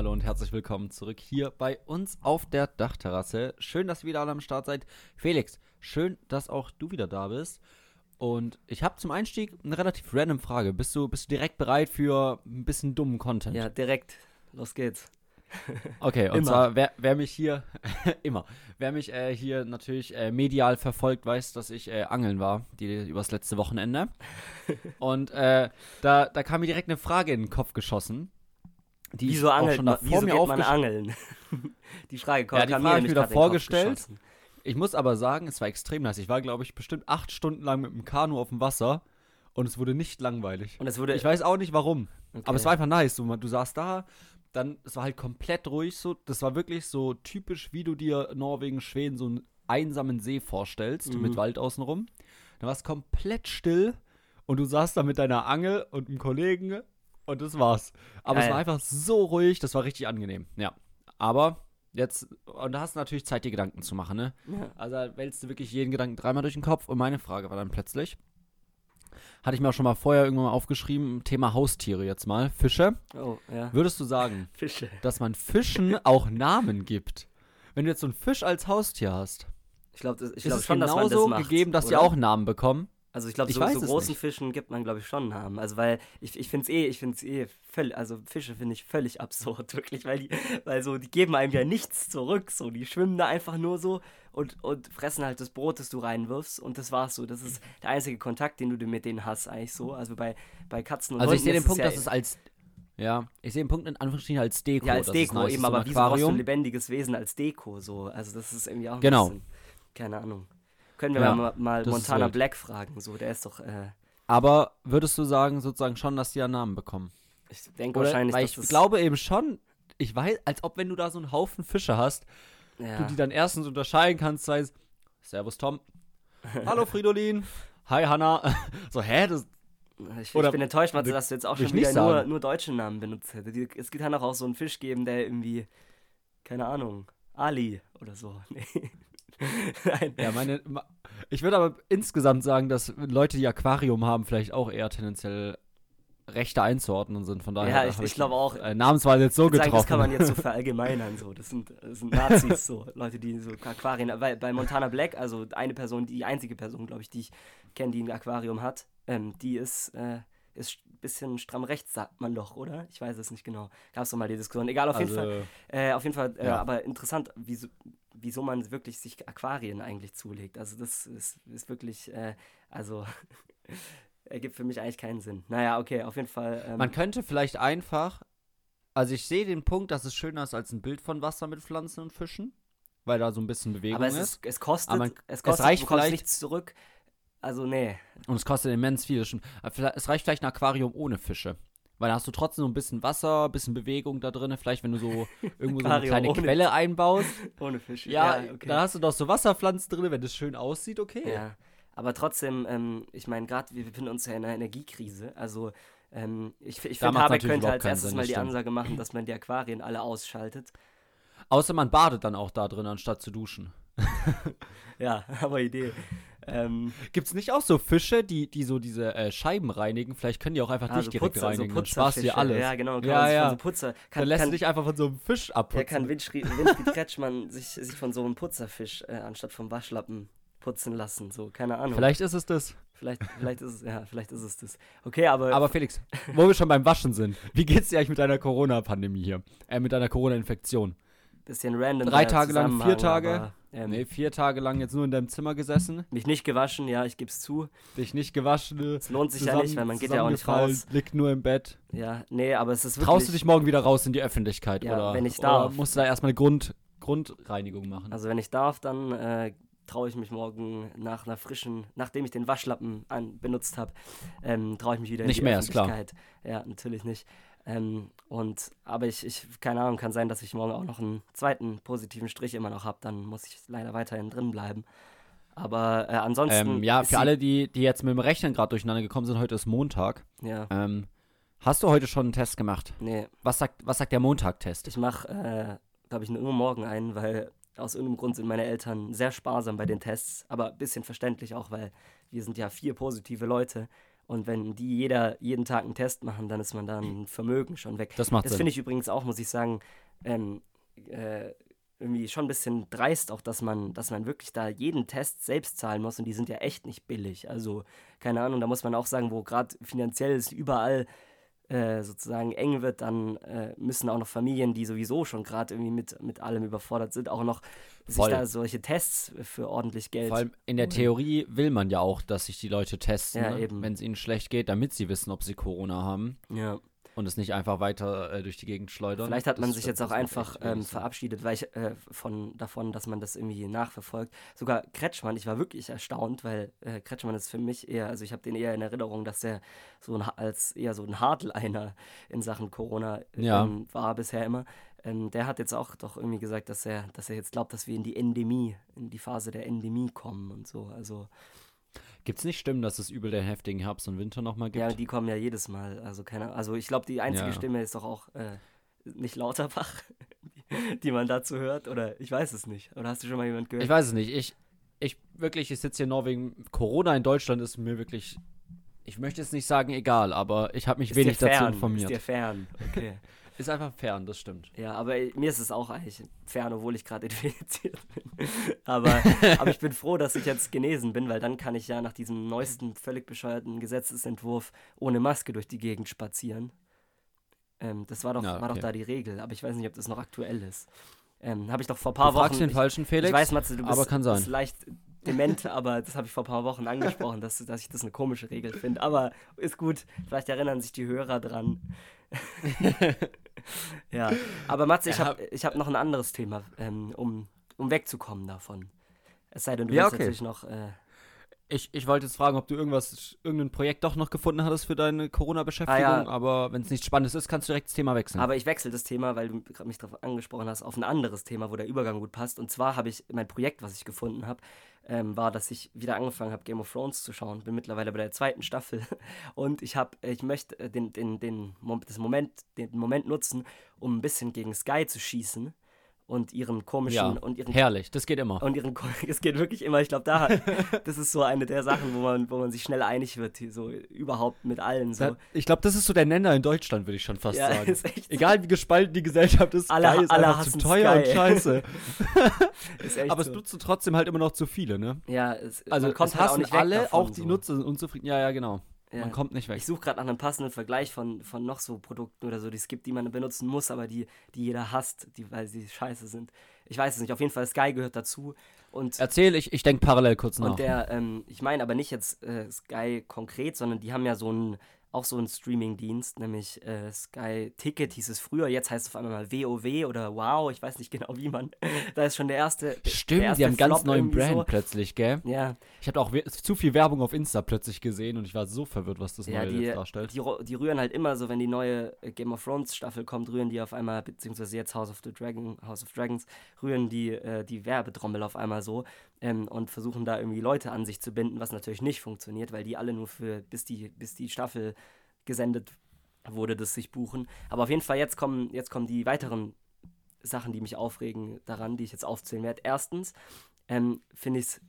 Hallo und herzlich willkommen zurück hier bei uns auf der Dachterrasse. Schön, dass ihr wieder alle am Start seid. Felix, schön, dass auch du wieder da bist. Und ich habe zum Einstieg eine relativ random Frage. Bist du, bist du direkt bereit für ein bisschen dummen Content? Ja, direkt. Los geht's. Okay, und Immer. zwar, wer, wer mich hier, immer, wer mich äh, hier natürlich äh, medial verfolgt, weiß, dass ich äh, angeln war, die, übers letzte Wochenende. und äh, da, da kam mir direkt eine Frage in den Kopf geschossen. Die ich Wieso auch angelt schon davor Wieso mir geht man angeln? die Frage kommt Ja, die kam Frage ich mir den Kopf vorgestellt. Ich muss aber sagen, es war extrem nice. Ich war, glaube ich, bestimmt acht Stunden lang mit dem Kanu auf dem Wasser und es wurde nicht langweilig. Und es wurde. Ich weiß auch nicht warum, okay. aber es war einfach nice. Du, du saßt da, dann, es war halt komplett ruhig so. Das war wirklich so typisch, wie du dir Norwegen, Schweden so einen einsamen See vorstellst, Mhm. mit Wald außenrum. Dann war es komplett still und du saßt da mit deiner Angel und einem Kollegen und das war's. Aber es Geil. war einfach so ruhig, das war richtig angenehm. Ja. Aber jetzt, und da hast du natürlich Zeit, dir Gedanken zu machen, ne? Ja. Also da wälzt du wirklich jeden Gedanken dreimal durch den Kopf. Und meine Frage war dann plötzlich, hatte ich mir auch schon mal vorher irgendwann mal aufgeschrieben, Thema Haustiere jetzt mal, Fische. Oh, ja. Würdest du sagen, Fische. dass man Fischen auch Namen gibt? Wenn du jetzt so einen Fisch als Haustier hast, Ich glaube glaub es schon, dass man das macht. gegeben, dass die oder? auch Namen bekommen? Also ich glaube, Ich so, so großen nicht. Fischen gibt man, glaube ich, schon Namen. Also weil ich, ich finde es eh, ich finde es eh völlig, also Fische finde ich völlig absurd, wirklich, weil die, weil so, die geben einem ja nichts zurück. So, die schwimmen da einfach nur so und, und fressen halt das Brot, das du reinwirfst und das war's so. Das ist der einzige Kontakt, den du mit denen hast, eigentlich so. Also bei, bei Katzen und Also ich Hunden sehe den Punkt, ja, dass es als, ja, ich sehe den Punkt in Anführungsstrichen als Deko. Ja, als Deko nice, eben, so aber ein wieso brauchst du ein lebendiges Wesen als Deko so? Also das ist irgendwie auch ein Genau. bisschen, keine Ahnung. Können wir Ja, mal, mal Montana. Black fragen, so, der ist doch, äh, Aber würdest du sagen, sozusagen schon, dass die einen Namen bekommen? ich denke Oder, wahrscheinlich, weil ich glaube eben schon, ich weiß, als ob wenn du da so einen Haufen Fische hast, ja. du die dann erstens unterscheiden kannst, sei es Servus Tom, Hallo Fridolin, Hi Hanna. So, hä? Das, Ich, Oder ich bin enttäuscht, Matze, dass du jetzt auch schon wieder nur, nur deutsche Namen benutzt hättest. Es kann auch so einen Fisch geben, der irgendwie, keine Ahnung, Ali oder so. Nee. Nein. ja, meine, ich würde aber insgesamt sagen, dass Leute, die Aquarium haben, vielleicht auch eher tendenziell rechter einzuordnen sind. Von daher Ja, ich- habe ich glaube auch. Äh, Namenswahl jetzt so Ich würd sagen, getroffen. das kann man jetzt so verallgemeinern. So. Das, sind, das sind Nazis, so Leute, die so Aquarien. Weil bei Montana Black, also eine Person, die einzige Person, glaube ich, die ich kenne, die ein Aquarium hat, ähm, die ist, äh, ist bisschen stramm rechts, sagt man doch, oder? Ich weiß es nicht genau. Gab es doch mal die Diskussion. Egal, auf jeden Fall. also, Äh, auf jeden Fall, äh, Ja. aber interessant, wieso, wieso man wirklich sich Aquarien eigentlich zulegt. Also das ist, ist wirklich, äh, also ergibt für mich eigentlich keinen Sinn. Naja, okay, auf jeden Fall. Ähm, Man könnte vielleicht einfach, also ich sehe den Punkt, dass es schöner ist als ein Bild von Wasser mit Pflanzen und Fischen, weil da so ein bisschen Bewegung aber es, ist. ist, es kostet, Aber man- es kostet, reicht du vielleicht- nichts zurück. Also nee. Und es kostet immens viel. Es reicht vielleicht ein Aquarium ohne Fische. Weil da hast du trotzdem so ein bisschen Wasser, ein bisschen Bewegung da drin. Vielleicht, wenn du so irgendwo so eine kleine ohne- Quelle einbaust. Ohne Fisch. Ja, okay. dann hast du doch so Wasserpflanzen drin, wenn das schön aussieht, okay. Ja, aber trotzdem, ähm, ich meine, gerade wir befinden uns ja in einer Energiekrise. Also ähm, ich, ich Da finde, Habeck könnte als erstes Sinn, mal die stimmt. Ansage machen, dass man die Aquarien alle ausschaltet. Außer man badet dann auch da drin, anstatt zu duschen. Ja, aber Idee. Ähm, Gibt es nicht auch so Fische, die, die so diese äh, Scheiben reinigen? Vielleicht können die auch einfach dich also direkt Putzer, reinigen. so dann sparst dir alles. Ja, genau. Kann Ja, man ja. Von so Putzer, kann, dann lässt kann, dich einfach von so einem Fisch ja, abputzen. kann Winfried, Winfried Kretschmann sich, sich von so einem Putzerfisch äh, anstatt vom Waschlappen putzen lassen. So, keine Ahnung. Vielleicht ist es das. vielleicht, vielleicht ist es, ja, vielleicht ist es das. Okay, aber, Aber Felix, wo wir schon beim Waschen sind, wie geht's dir eigentlich mit deiner Corona-Pandemie hier? Äh, mit deiner Corona-Infektion? Bisschen random. drei Tage lang, vier Tage? Aber, ähm, Nee, vier Tage lang jetzt nur in deinem Zimmer gesessen, Mich nicht gewaschen, ja, ich gebe es zu. dich nicht gewaschen. Es lohnt sich ja nicht, weil man geht ja auch nicht raus. Liegt nur im Bett. Ja, nee, aber es ist wirklich. Traust du dich morgen wieder raus in die Öffentlichkeit? Ja, oder, wenn ich Oder darf. musst du da erstmal eine Grund, Grundreinigung machen? Also wenn ich darf, dann äh, traue ich mich morgen nach einer frischen, nachdem ich den Waschlappen an, benutzt habe, ähm, traue ich mich wieder in Nicht die mehr, ist klar. Öffentlichkeit. Ja, natürlich nicht. Ähm, und aber ich, ich, keine Ahnung, kann sein, dass ich morgen auch noch einen zweiten positiven Strich immer noch habe. Dann muss ich leider weiterhin drin bleiben. Aber äh, ansonsten. ähm, ja, für alle, die, die jetzt mit dem Rechnen gerade durcheinander gekommen sind, heute ist Montag. Ja, Ähm, hast du heute schon einen Test gemacht? nee, Was sagt, was sagt der Montag-Test? ich mache, äh, glaube ich, nur morgen einen, weil aus irgendeinem Grund sind meine Eltern sehr sparsam bei den Tests, aber ein bisschen verständlich auch, weil wir sind ja vier positive Leute Und wenn die jeder jeden Tag einen Test machen, dann ist man da ein Vermögen schon weg. Das macht Das finde ich übrigens auch, muss ich sagen, ähm, äh, irgendwie schon ein bisschen dreist, auch dass man, dass man wirklich da jeden Test selbst zahlen muss und die sind ja echt nicht billig. Also, keine Ahnung, da muss man auch sagen, wo gerade finanziell es überall äh, sozusagen eng wird, dann äh, müssen auch noch Familien, die sowieso schon gerade irgendwie mit, mit allem überfordert sind, auch noch Voll. sich da solche Tests für ordentlich Geld. Vor allem in der Theorie will man ja auch, dass sich die Leute testen, Ja, ne? wenn es ihnen schlecht geht, damit sie wissen, ob sie Corona haben ja. Und es nicht einfach weiter äh, durch die Gegend schleudern. Vielleicht hat man Das- sich jetzt auch einfach ähm, verabschiedet, weil ich äh, von davon, dass man das irgendwie nachverfolgt. Sogar Kretschmann, ich war wirklich erstaunt, weil äh, Kretschmann ist für mich eher, also ich habe den eher in Erinnerung, dass er so ein, als eher so ein Hardliner in Sachen Corona Ja. ähm, war bisher immer. Ähm, der hat jetzt auch doch irgendwie gesagt, dass er, dass er jetzt glaubt, dass wir in die Endemie, in die Phase der Endemie kommen und so. Also Gibt es nicht Stimmen, dass es übel den heftigen Herbst und Winter nochmal gibt? ja, die kommen ja jedes Mal. Also keine, also ich glaube, die einzige Ja. Stimme ist doch auch äh, nicht Lauterbach, die, die man dazu hört. Oder ich weiß es nicht. Oder hast du schon mal jemand gehört? Ich weiß es nicht. Ich, ich wirklich, ich sitze hier in Norwegen. Corona in Deutschland ist mir wirklich, ich möchte jetzt nicht sagen egal, aber ich habe mich Ist wenig dazu informiert. Ist dir fern. Okay. Ist einfach fern, das stimmt. ja, aber mir ist es auch eigentlich fern, obwohl ich gerade infiziert bin. aber, aber ich bin froh, dass ich jetzt genesen bin, weil dann kann ich ja nach diesem neuesten, völlig bescheuerten Gesetzesentwurf ohne Maske durch die Gegend spazieren. Ähm, das war doch, Ja, war doch okay. da die Regel, aber ich weiß nicht, ob das noch aktuell ist. Ähm, Habe ich doch vor ein Du paar fragst Wochen. den ich, falschen Felix. ich weiß, Matze, du bist, aber kann sein. bist leicht dement, aber das habe ich vor ein paar Wochen angesprochen, dass, dass ich das eine komische Regel finde. Aber ist gut, vielleicht erinnern sich die Hörer dran. ja, aber Matze, ich Ja. habe ich hab noch ein anderes Thema, ähm, um, um wegzukommen davon. Es sei denn, du Ja, willst okay. natürlich noch. Äh, Ich, ich wollte jetzt fragen, ob du irgendwas, irgendein Projekt doch noch gefunden hattest für deine Corona-Beschäftigung, Ah, ja. aber wenn es nichts Spannendes ist, kannst du direkt das Thema wechseln. Aber ich wechsle das Thema, weil du gerade mich darauf angesprochen hast, auf ein anderes Thema, wo der Übergang gut passt. Und zwar habe ich mein Projekt, was ich gefunden habe, ähm, war, dass ich wieder angefangen habe, Game of Thrones zu schauen. Bin mittlerweile bei der zweiten Staffel und ich habe, ich möchte äh, den, den, den, Moment, den Moment nutzen, um ein bisschen gegen Sky zu schießen und ihren komischen ja, und ihren herrlich, das geht immer. und ihren es geht wirklich immer, ich glaube, da das ist so eine der Sachen, wo man, wo man sich schnell einig wird, so überhaupt mit allen so. Da- Ich glaube, das ist so der Nenner in Deutschland, würde ich schon fast Ja, sagen. so. Egal wie gespalten die Gesellschaft ist, Alle- Sky ist alle einfach zu teuer Sky. und scheiße. Aber so. es nutzen trotzdem halt immer noch zu viele, ne? Ja, es, Also man kommt es halt auch hassen nicht weg alle, davon, auch die so. Nutzer sind unzufrieden. Ja, ja, genau. Ja. Man kommt nicht weg. Ich suche gerade nach einem passenden Vergleich von, von noch so Produkten oder so, die es gibt, die man benutzen muss, aber die, die jeder hasst, die, weil sie scheiße sind. Ich weiß es nicht. Auf jeden Fall, Sky gehört dazu. Und, Erzähl, ich, ich denke parallel kurz nach. und der, ähm, ich meine aber nicht jetzt äh, Sky konkret, sondern die haben ja so einen, auch so einen Streaming-Dienst, nämlich äh, Sky Ticket hieß es früher, jetzt heißt es auf einmal mal WoW oder Wow, ich weiß nicht genau wie man. Da ist schon der erste. der Stimmt, erste die haben ganz Flop neuen irgendwie Brand So. plötzlich, gell? Ja, Ich habe auch zu viel Werbung auf Insta plötzlich gesehen und ich war so verwirrt, was das Ja, Neue die, jetzt darstellt. die, die rühren halt immer so, wenn die neue äh, Game of Thrones Staffel kommt, rühren die auf einmal, beziehungsweise jetzt House of the Dragon, House of Dragons, rühren die äh, die Werbetrommel auf einmal so ähm, und versuchen da irgendwie Leute an sich zu binden, was natürlich nicht funktioniert, weil die alle nur für, bis die, bis die Staffel gesendet wurde, das sich buchen. Aber auf jeden Fall, jetzt kommen, jetzt kommen die weiteren Sachen, die mich aufregen daran, die ich jetzt aufzählen werde. Erstens ähm, finde ich es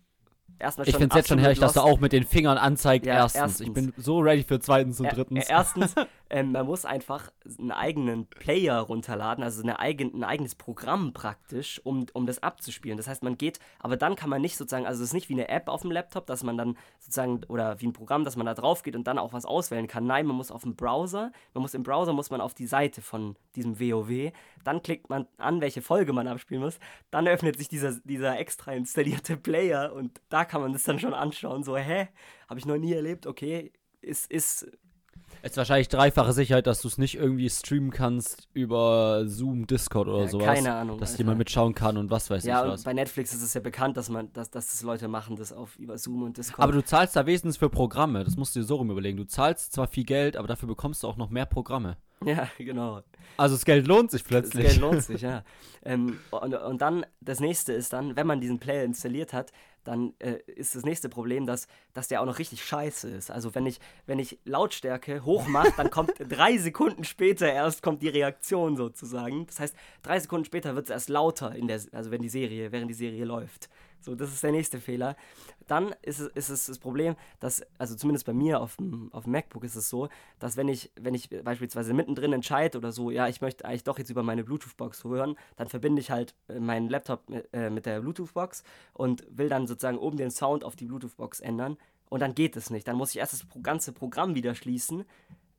erstmal Ich schon finde es jetzt schon herrlich, dass er auch mit den Fingern anzeigt, Ja, erstens. Ich erstens. bin so ready für zweitens und drittens. er- Erstens, ähm, man muss einfach einen eigenen Player runterladen, also eine eigen, ein eigenes Programm praktisch, um, um das abzuspielen. Das heißt, man geht, aber dann kann man nicht sozusagen, also es ist nicht wie eine App auf dem Laptop, dass man dann sozusagen, oder wie ein Programm, dass man da drauf geht und dann auch was auswählen kann. Nein, man muss auf dem Browser, man muss im Browser, muss man auf die Seite von diesem WoW, dann klickt man an, welche Folge man abspielen muss, dann öffnet sich dieser, dieser extra installierte Player und da kann man das dann schon anschauen, so, hä, habe ich noch nie erlebt, okay, ist, ist ist wahrscheinlich dreifache Sicherheit, dass du es nicht irgendwie streamen kannst über Zoom, Discord oder Ja, sowas. keine Ahnung, Dass Alter. jemand mitschauen kann und was weiß Ja, ich was. bei Netflix ist es ja bekannt, dass man, dass, dass das Leute machen, das auf über Zoom und Discord. Aber du zahlst da wesentlich für Programme. Das musst du dir so rum überlegen. Du zahlst zwar viel Geld, aber dafür bekommst du auch noch mehr Programme. ja, genau. Also das Geld lohnt sich Das plötzlich. Geld lohnt sich, ja. ähm, und, und dann, das nächste ist dann, wenn man diesen Player installiert hat, dann äh, ist das nächste Problem, dass, dass der auch noch richtig scheiße ist. Also wenn ich, wenn ich Lautstärke hoch mache, dann kommt drei Sekunden später erst kommt die Reaktion sozusagen. Das heißt, drei Sekunden später wird es erst lauter in der, also wenn die Serie, während die Serie läuft. So, das ist der nächste Fehler. Dann ist es, ist es das Problem, dass, also zumindest bei mir auf dem, auf dem MacBook ist es so, dass wenn ich, wenn ich beispielsweise mittendrin entscheide oder so, ja, ich möchte eigentlich doch jetzt über meine Bluetooth-Box hören, dann verbinde ich halt äh, meinen Laptop mit, äh, mit der Bluetooth-Box und will dann sozusagen oben den Sound auf die Bluetooth-Box ändern. Und dann geht es nicht. Dann muss ich erst das ganze Programm wieder schließen.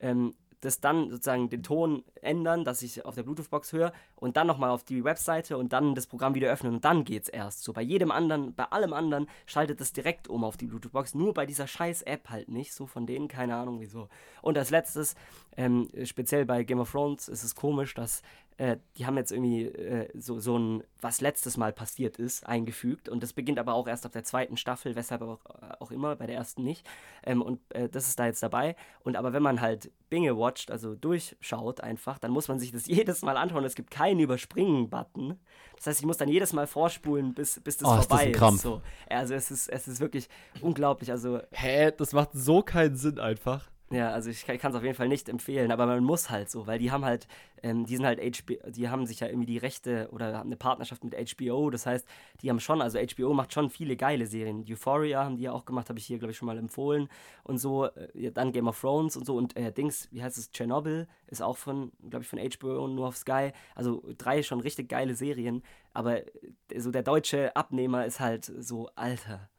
Ähm, das dann sozusagen den Ton ändern, dass ich auf der Bluetooth-Box höre und dann nochmal auf die Webseite und dann das Programm wieder öffnen und dann geht's erst. So bei jedem anderen, bei allem anderen schaltet es direkt um auf die Bluetooth-Box, nur bei dieser scheiß App halt nicht. So von denen, keine Ahnung wieso. Und als letztes, ähm, speziell bei Game of Thrones ist es komisch, dass äh, die haben jetzt irgendwie äh, so, so ein, was letztes Mal passiert ist, eingefügt. Und das beginnt aber auch erst auf der zweiten Staffel, weshalb auch, auch immer, bei der ersten nicht. Ähm, und äh, das ist da jetzt dabei. Und aber wenn man halt Binge watcht, also durchschaut einfach, dann muss man sich das jedes Mal anschauen. Es gibt keinen Überspringen-Button. Das heißt, ich muss dann jedes Mal vorspulen, bis, bis das Oh, ist vorbei das ein ist. So. Also es ist, es ist wirklich unglaublich. Also Hä, das macht so keinen Sinn einfach. Ja, also ich kann es auf jeden Fall nicht empfehlen, aber man muss halt so, weil die haben halt, ähm, die sind halt HBO, die haben sich ja irgendwie die Rechte oder haben eine Partnerschaft mit HBO, das heißt, die haben schon, also HBO macht schon viele geile Serien. Euphoria haben die ja auch gemacht, habe ich hier, glaube ich, schon mal empfohlen und so, äh, dann Game of Thrones und so und äh, Dings, wie heißt es, Chernobyl ist auch von, glaube ich, von HBO und nur auf Sky, also drei schon richtig geile Serien, aber äh, so der deutsche Abnehmer ist halt so, Alter,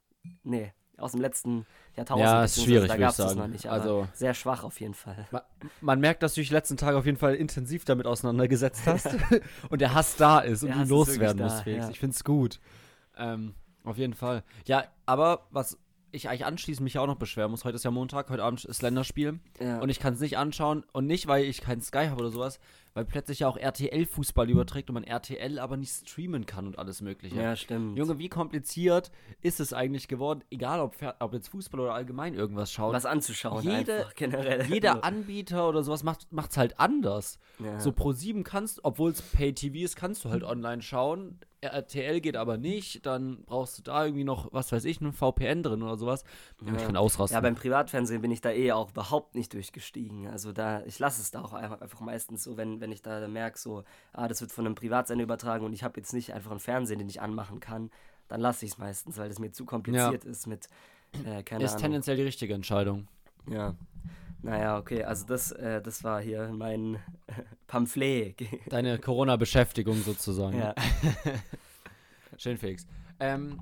nee, aus dem letzten Jahrtausend. Ja, ist schwierig, da ich sagen. noch nicht, Also- sehr schwach auf jeden Fall. Ma- Man merkt, dass du dich die letzten Tage auf jeden Fall intensiv damit auseinandergesetzt hast und der Hass da ist und Der du Hass loswerden musst, da, Felix. ja. Ich find's gut. Ähm, auf jeden Fall. Ja, aber was ich eigentlich anschließend mich auch noch beschweren muss, heute ist ja Montag, heute Abend ist Länderspiel Ja. und ich kann es nicht anschauen und nicht, weil ich keinen Sky habe oder sowas, weil plötzlich ja auch RTL Fußball überträgt und man RTL aber nicht streamen kann und alles mögliche. ja, stimmt. Junge, wie kompliziert ist es eigentlich geworden, egal ob, ob jetzt Fußball oder allgemein irgendwas schaut. was anzuschauen Jede- einfach generell. Jeder Anbieter oder sowas macht es halt anders. Ja. So Pro 7 kannst, obwohl es Pay-TV ist, kannst du halt online schauen. RTL geht aber nicht. Dann brauchst du da irgendwie noch, was weiß ich, einen VPN drin oder sowas. Ja, Ich Ja. kann ausrasten. Ja, beim Privatfernsehen bin ich da eh auch überhaupt nicht durchgestiegen. Also da, ich lasse es da auch einfach, einfach meistens so, wenn, wenn ich da merke, so, ah, das wird von einem Privatsender übertragen und ich habe jetzt nicht einfach einen Fernsehen, den ich anmachen kann, dann lasse ich es meistens, weil das mir zu kompliziert ist mit, äh, keine ist Ahnung. tendenziell die richtige Entscheidung. Ja. Naja, okay, also das, äh, das war hier mein Pamphlet. Deine Corona-Beschäftigung sozusagen. ja. Schön, Felix. Ähm,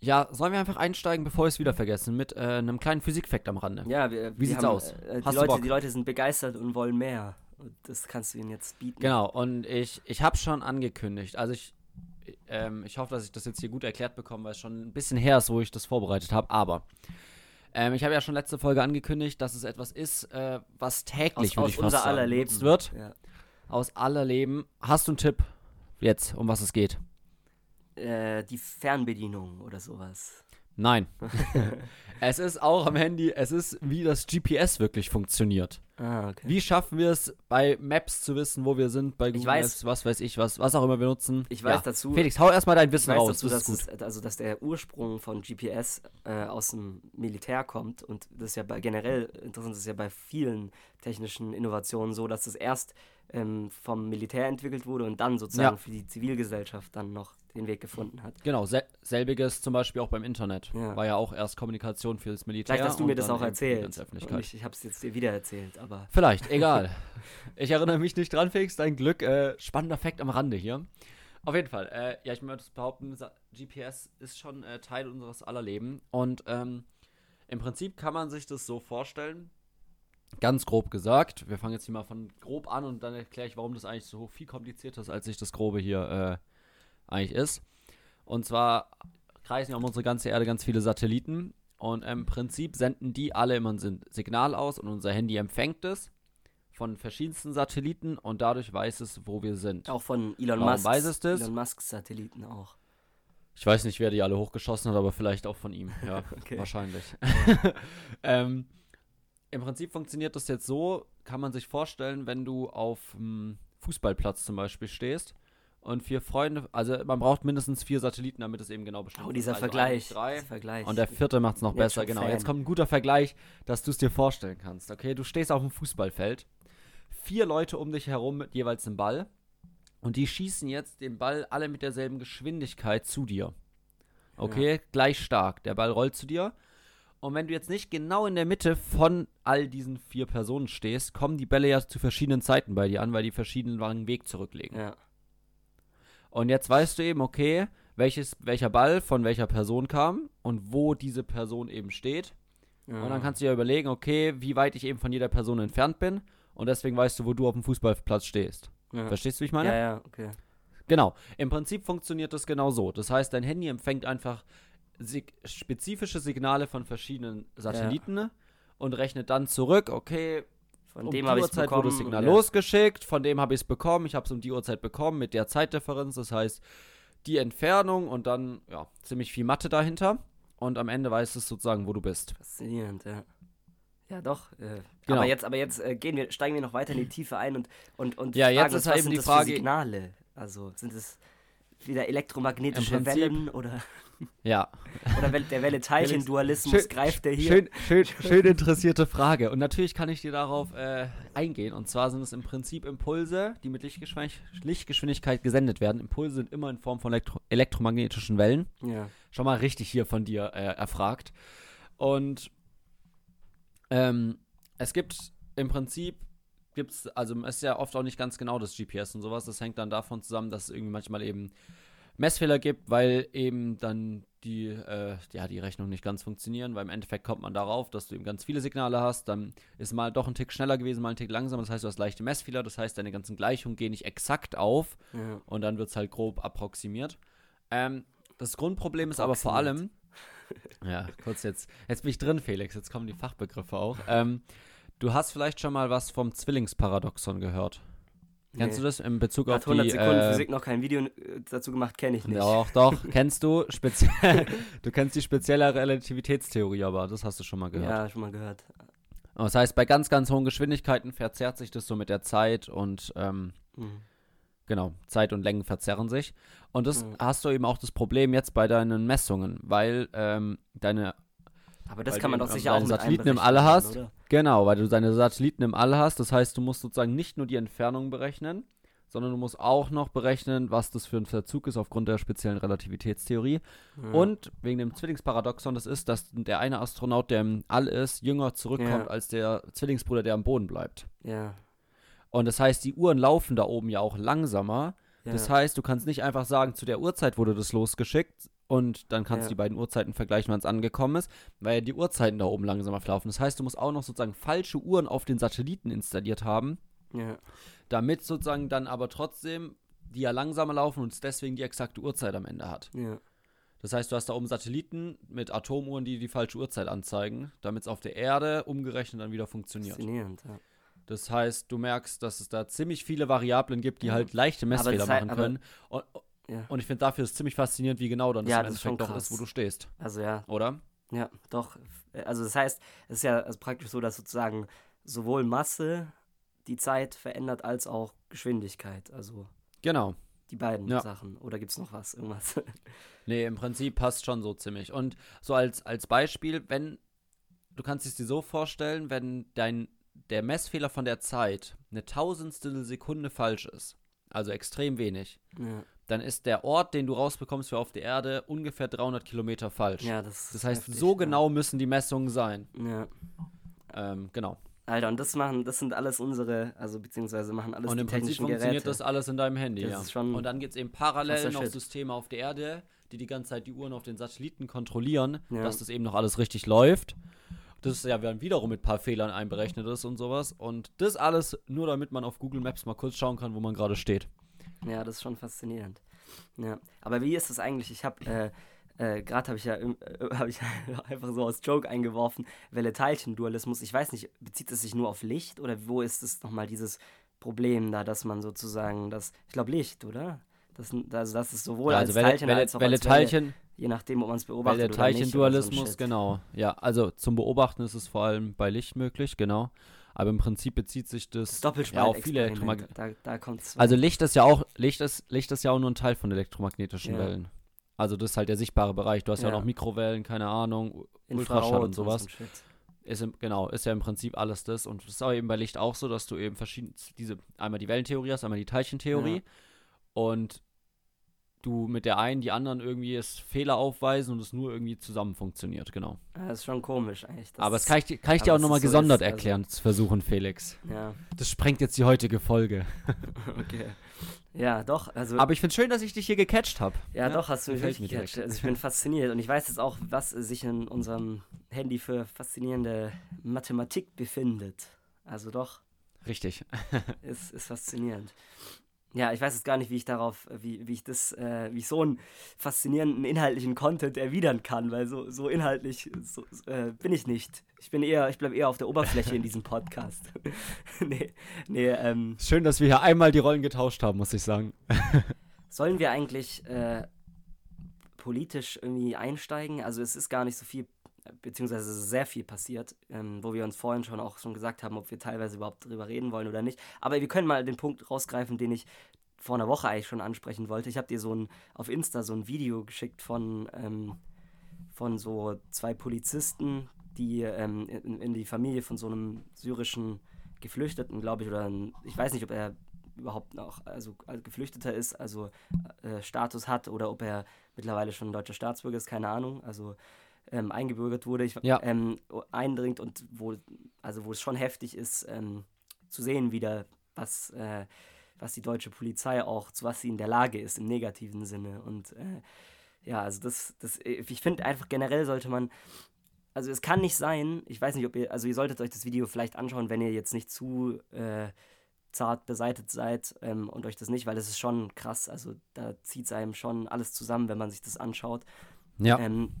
ja, sollen wir einfach einsteigen, bevor wir es wieder vergessen, mit äh, einem kleinen Physikfakt am Rande? Ja, wir, Wie wir sieht's haben, aus? Äh, die, Leute, die Leute sind begeistert und wollen mehr. Und das kannst du ihnen jetzt bieten. Genau, und ich, ich habe schon angekündigt, also ich, ähm, ich hoffe, dass ich das jetzt hier gut erklärt bekomme, weil es schon ein bisschen her ist, wo ich das vorbereitet habe, aber ähm, ich habe ja schon letzte Folge angekündigt, dass es etwas ist, äh, was täglich, Aus, aus unser aller Leben. wird, Ja. aus aller Leben. Hast du einen Tipp jetzt, um was es geht? Äh, die Fernbedienung oder sowas. Nein. es ist auch am Handy, es ist, wie das GPS wirklich funktioniert. Ah, okay. Wie schaffen wir es, bei Maps zu wissen, wo wir sind, bei Google weiß- Maps, was weiß ich, was, was auch immer wir nutzen? Ich weiß dazu- Felix, hau erstmal dein Ich Wissen weiß raus, dazu, das dass, es, also, dass der Ursprung von GPS äh, aus dem Militär kommt und das ist ja bei, generell interessant, das ist ja bei vielen technischen Innovationen so, dass es erst ähm, vom Militär entwickelt wurde und dann sozusagen Ja. für die Zivilgesellschaft dann noch den Weg gefunden hat. Genau, sel selbiges zum Beispiel auch beim Internet. Ja. War ja auch erst Kommunikation für das Militär. Vielleicht hast du mir das auch erzählt. ich ich habe es jetzt dir wieder erzählt, aber Vielleicht, egal. ich erinnere mich nicht dran, Felix, dein Glück. Äh, spannender Fakt am Rande hier. Auf jeden Fall, äh, ja, ich möchte behaupten, GPS ist schon äh, Teil unseres aller Leben. Und ähm, im Prinzip kann man sich das so vorstellen, ganz grob gesagt, wir fangen jetzt hier mal von grob an und dann erkläre ich, warum das eigentlich so viel komplizierter ist, als sich das Grobe hier äh, eigentlich ist. Und zwar kreisen ja um unsere ganze Erde ganz viele Satelliten und im Prinzip senden die alle immer ein Signal aus und unser Handy empfängt es von verschiedensten Satelliten und dadurch weiß es, wo wir sind. auch von Elon Musk. weiß es das? Elon Musk Satelliten auch. Ich weiß nicht, wer die alle hochgeschossen hat, aber vielleicht auch von ihm. Ja, Okay. wahrscheinlich. ähm, Im Prinzip funktioniert das jetzt so, kann man sich vorstellen, wenn du auf dem Fußballplatz zum Beispiel stehst und vier Freunde, also man braucht mindestens vier Satelliten, damit es eben genau bestimmt Oh, ist. dieser also Vergleich. Drei. Vergleich. Und der vierte macht es noch Jetzt besser, genau. Fan. Jetzt kommt ein guter Vergleich, dass du es dir vorstellen kannst. Okay, du stehst auf dem Fußballfeld, vier Leute um dich herum mit jeweils einem Ball und die schießen jetzt den Ball alle mit derselben Geschwindigkeit zu dir. okay, gleich stark. Der Ball rollt zu dir. Und wenn du jetzt nicht genau in der Mitte von all diesen vier Personen stehst, kommen die Bälle ja zu verschiedenen Zeiten bei dir an, weil die verschiedenen langen Weg zurücklegen. Ja. Und jetzt weißt du eben, okay, welches, welcher Ball von welcher Person kam und wo diese Person eben steht. ja. Und dann kannst du dir überlegen, okay, wie weit ich eben von jeder Person entfernt bin. Und deswegen weißt du, wo du auf dem Fußballplatz stehst. ja. Verstehst du, wie ich meine? Ja, ja, okay. Genau. Im Prinzip funktioniert das genau so. Das heißt, dein Handy empfängt einfach sig spezifische Signale von verschiedenen Satelliten und rechnet dann zurück, okay, Von um dem habe ich es bekommen. wurde das Signal ja. losgeschickt, von dem habe ich es bekommen, ich habe es um die Uhrzeit bekommen mit der Zeitdifferenz, das heißt die Entfernung und dann ja, ziemlich viel Mathe dahinter und am Ende weißt es sozusagen, wo du bist. Faszinierend, ja. Ja, doch. Äh, Genau. Aber jetzt, aber jetzt äh, gehen wir, steigen wir noch weiter in die Tiefe ein und, und, und Ja, fragen jetzt uns, ist halt was eben sind die Frage- Signale? Also sind es wieder elektromagnetische Wellen oder, Ja, oder der Welle-Teilchen-Dualismus greift der hier? Schön, schön, schön interessierte Frage. Und natürlich kann ich dir darauf äh, eingehen. Und zwar sind es im Prinzip Impulse, die mit Lichtgeschwindig Lichtgeschwindigkeit gesendet werden. Impulse sind immer in Form von elektro elektromagnetischen Wellen. Ja. Schon mal richtig hier von dir äh, erfragt. Und ähm, es gibt im Prinzip gibt's, also es ist ja oft auch nicht ganz genau das GPS und sowas. Das hängt dann davon zusammen, dass es irgendwie manchmal eben Messfehler gibt, weil eben dann die, äh, ja, die Rechnung nicht ganz funktionieren, weil im Endeffekt kommt man darauf, dass du eben ganz viele Signale hast, dann ist mal doch ein Tick schneller gewesen, mal ein Tick langsamer, das heißt, du hast leichte Messfehler, das heißt, deine ganzen Gleichungen gehen nicht exakt auf ja. und dann wird es halt grob approximiert. Ähm, das Grundproblem ist aber vor allem, ja, kurz jetzt, jetzt bin ich drin, Felix, jetzt kommen die Fachbegriffe auch. Ähm, du hast vielleicht schon mal was vom Zwillingsparadoxon gehört. Kennst du das in Bezug Hat auf 100 die Sekunden äh, Physik noch kein Video äh, dazu gemacht, kenne ich nicht. Doch, doch, kennst du speziell, du kennst die spezielle Relativitätstheorie, aber das hast du schon mal gehört. Ja, schon mal gehört. Und Das heißt, bei ganz, ganz hohen Geschwindigkeiten verzerrt sich das so mit der Zeit und ähm, Mhm. genau, Zeit und Längen verzerren sich. Und das Mhm. hast du eben auch das Problem jetzt bei deinen Messungen, weil ähm, deine, Aber das kann man doch sicher auch mit Satelliten im All hast. oder? genau, weil du deine Satelliten im All hast, das heißt, du musst sozusagen nicht nur die Entfernung berechnen, sondern du musst auch noch berechnen, was das für ein Verzug ist aufgrund der speziellen Relativitätstheorie. Ja. Und wegen dem Zwillingsparadoxon, das ist, dass der eine Astronaut, der im All ist, jünger zurückkommt Ja. als der Zwillingsbruder, der am Boden bleibt. Ja. Und das heißt, die Uhren laufen da oben ja auch langsamer. ja. Das heißt, du kannst nicht einfach sagen, zu der Uhrzeit wurde das losgeschickt und dann kannst Ja. du die beiden Uhrzeiten vergleichen, wann es angekommen ist, weil ja die Uhrzeiten da oben langsamer verlaufen. Das heißt, du musst auch noch sozusagen falsche Uhren auf den Satelliten installiert haben, ja. damit sozusagen dann aber trotzdem die ja langsamer laufen und es deswegen die exakte Uhrzeit am Ende hat. Ja. Das heißt, du hast da oben Satelliten mit Atomuhren, die die falsche Uhrzeit anzeigen, damit es auf der Erde umgerechnet dann wieder funktioniert. Faszinierend, ja. Das heißt, du merkst, dass es da ziemlich viele Variablen gibt, die halt leichte Messfehler heißt- machen können. Und, Ja. und ich finde, dafür ist ziemlich faszinierend, wie genau dann Ja, das im schon Endeffekt doch ist, wo du stehst. Also ja, Oder? ja, doch. Also das heißt, es ist ja also praktisch so, dass sozusagen sowohl Masse die Zeit verändert als auch Geschwindigkeit. Also Genau. die beiden Ja. Sachen. Oder gibt es noch was? Irgendwas? Nee, im Prinzip passt schon so ziemlich. Und so als, als Beispiel, wenn, du kannst es dir so vorstellen, wenn dein, der Messfehler von der Zeit eine tausendstel Sekunde falsch ist, also extrem wenig, ja. Dann ist der Ort, den du rausbekommst für auf der Erde, ungefähr 300 Kilometer falsch. ja, das Das heißt, heftig, so ja. genau müssen die Messungen sein. Ja. Ähm, genau. Alter, und das machen, das sind alles unsere, also beziehungsweise machen alles und die im Prinzip technischen funktioniert Geräte. das alles in deinem Handy, Das ja. ist schon und dann gibt es eben parallel noch. Systeme auf der Erde, die die ganze Zeit die Uhren auf den Satelliten kontrollieren, Ja. dass das eben noch alles richtig läuft. Das ist ja dann wiederum mit ein paar Fehlern einberechnet ist und sowas. Und das alles nur damit man auf Google Maps mal kurz schauen kann, wo man gerade steht. Ja, das ist schon faszinierend. Ja, aber wie ist das eigentlich? Ich habe äh, äh, gerade habe ich ja äh, habe ich einfach so als Joke eingeworfen, Welle-Teilchen-Dualismus. Ich weiß nicht, bezieht es sich nur auf Licht oder wo ist es nochmal dieses Problem da, dass man sozusagen das, ich glaube Licht, oder? Das, also das ist sowohl Ja, als also Welle, Teilchen Welle, als auch Welle, als Welle, Teilchen, je nachdem, ob man es beobachtet Welle, oder nicht. oder so Teilchen-Dualismus, genau. Ja, also zum Beobachten ist es vor allem bei Licht möglich, genau. Aber im Prinzip bezieht sich das, Das ja, auf viele Elektromagnetische da, da. Also Licht ist ja auch, Licht ist, Licht ist ja auch nur ein Teil von elektromagnetischen Ja. Wellen. Also das ist halt der sichtbare Bereich. Du hast ja, Ja. auch noch Mikrowellen, keine Ahnung, Ultraschall und sowas. Shit. Ist im, genau, ist ja im Prinzip alles das. Und es ist aber eben bei Licht auch so, dass du eben verschiedene, diese, einmal die Wellentheorie hast, einmal die Teilchentheorie. Ja. Und du mit der einen die anderen irgendwie es Fehler aufweisen und es nur irgendwie zusammen funktioniert, genau. Ja, das ist schon komisch eigentlich. aber das kann ich, kann ich dir auch nochmal so gesondert ist, also erklären, zu versuchen, Felix. Ja. Das sprengt jetzt die heutige Folge. okay. Ja, doch. Also, aber ich finde schön, dass ich dich hier gecatcht habe. Ja, ja, doch, hast du mich gecatcht. Also ich bin fasziniert und ich weiß jetzt auch, was sich in unserem Handy für faszinierende Mathematik befindet. Also doch. Richtig. ist, ist faszinierend. Ja, ich weiß jetzt gar nicht, wie ich darauf, wie, wie ich das, äh, wie ich so einen faszinierenden inhaltlichen Content erwidern kann, weil so, so inhaltlich so, äh, bin ich nicht. Ich bin eher, ich bleibe eher auf der Oberfläche in diesem Podcast. nee, nee, ähm, Schön, dass wir hier einmal die Rollen getauscht haben, muss ich sagen. sollen wir eigentlich äh, politisch irgendwie einsteigen? Also es ist gar nicht so viel beziehungsweise sehr viel passiert, ähm, wo wir uns vorhin schon auch schon gesagt haben, ob wir teilweise überhaupt drüber reden wollen oder nicht. Aber wir können mal den Punkt rausgreifen, den ich vor einer Woche eigentlich schon ansprechen wollte. Ich habe dir so ein auf Insta so ein Video geschickt von, ähm, von so zwei Polizisten, die ähm, in, in, die Familie von so einem syrischen Geflüchteten, glaube ich, oder ein, ich weiß nicht, ob er überhaupt noch also Geflüchteter ist, also äh, Status hat oder ob er mittlerweile schon deutscher Staatsbürger ist, keine Ahnung. Also ähm, eingebürgert wurde, ich, ja. ähm, eindringt und wo, also wo es schon heftig ist, ähm, zu sehen wieder, was, äh, was die deutsche Polizei auch, zu was sie in der Lage ist, im negativen Sinne. Und äh, ja, also das, das ich finde einfach generell sollte man, also es kann nicht sein, ich weiß nicht, ob ihr, also ihr solltet euch das Video vielleicht anschauen, wenn ihr jetzt nicht zu äh, zart beseitet seid ähm, und euch das nicht, weil es ist schon krass, also da zieht es einem schon alles zusammen, wenn man sich das anschaut. Ja. Ähm,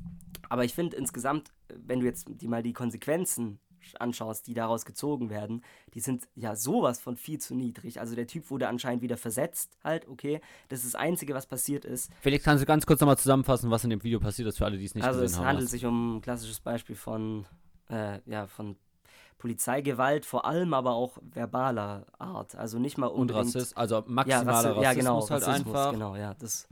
aber ich finde insgesamt, wenn du jetzt die mal die Konsequenzen anschaust, die daraus gezogen werden, die sind ja sowas von viel zu niedrig. Also der Typ wurde anscheinend wieder versetzt, halt, okay. Das ist das Einzige, was passiert ist. Felix, kannst du ganz kurz nochmal zusammenfassen, was in dem Video passiert ist, für alle, die es nicht also gesehen haben? Also es handelt sich um ein klassisches Beispiel von, äh, ja, von Polizeigewalt, vor allem aber auch verbaler Art. Also nicht mal unbedingt... Und Rassist, also maximaler ja, Rassismus ja, genau, halt Rassismus, einfach. genau, ja, das...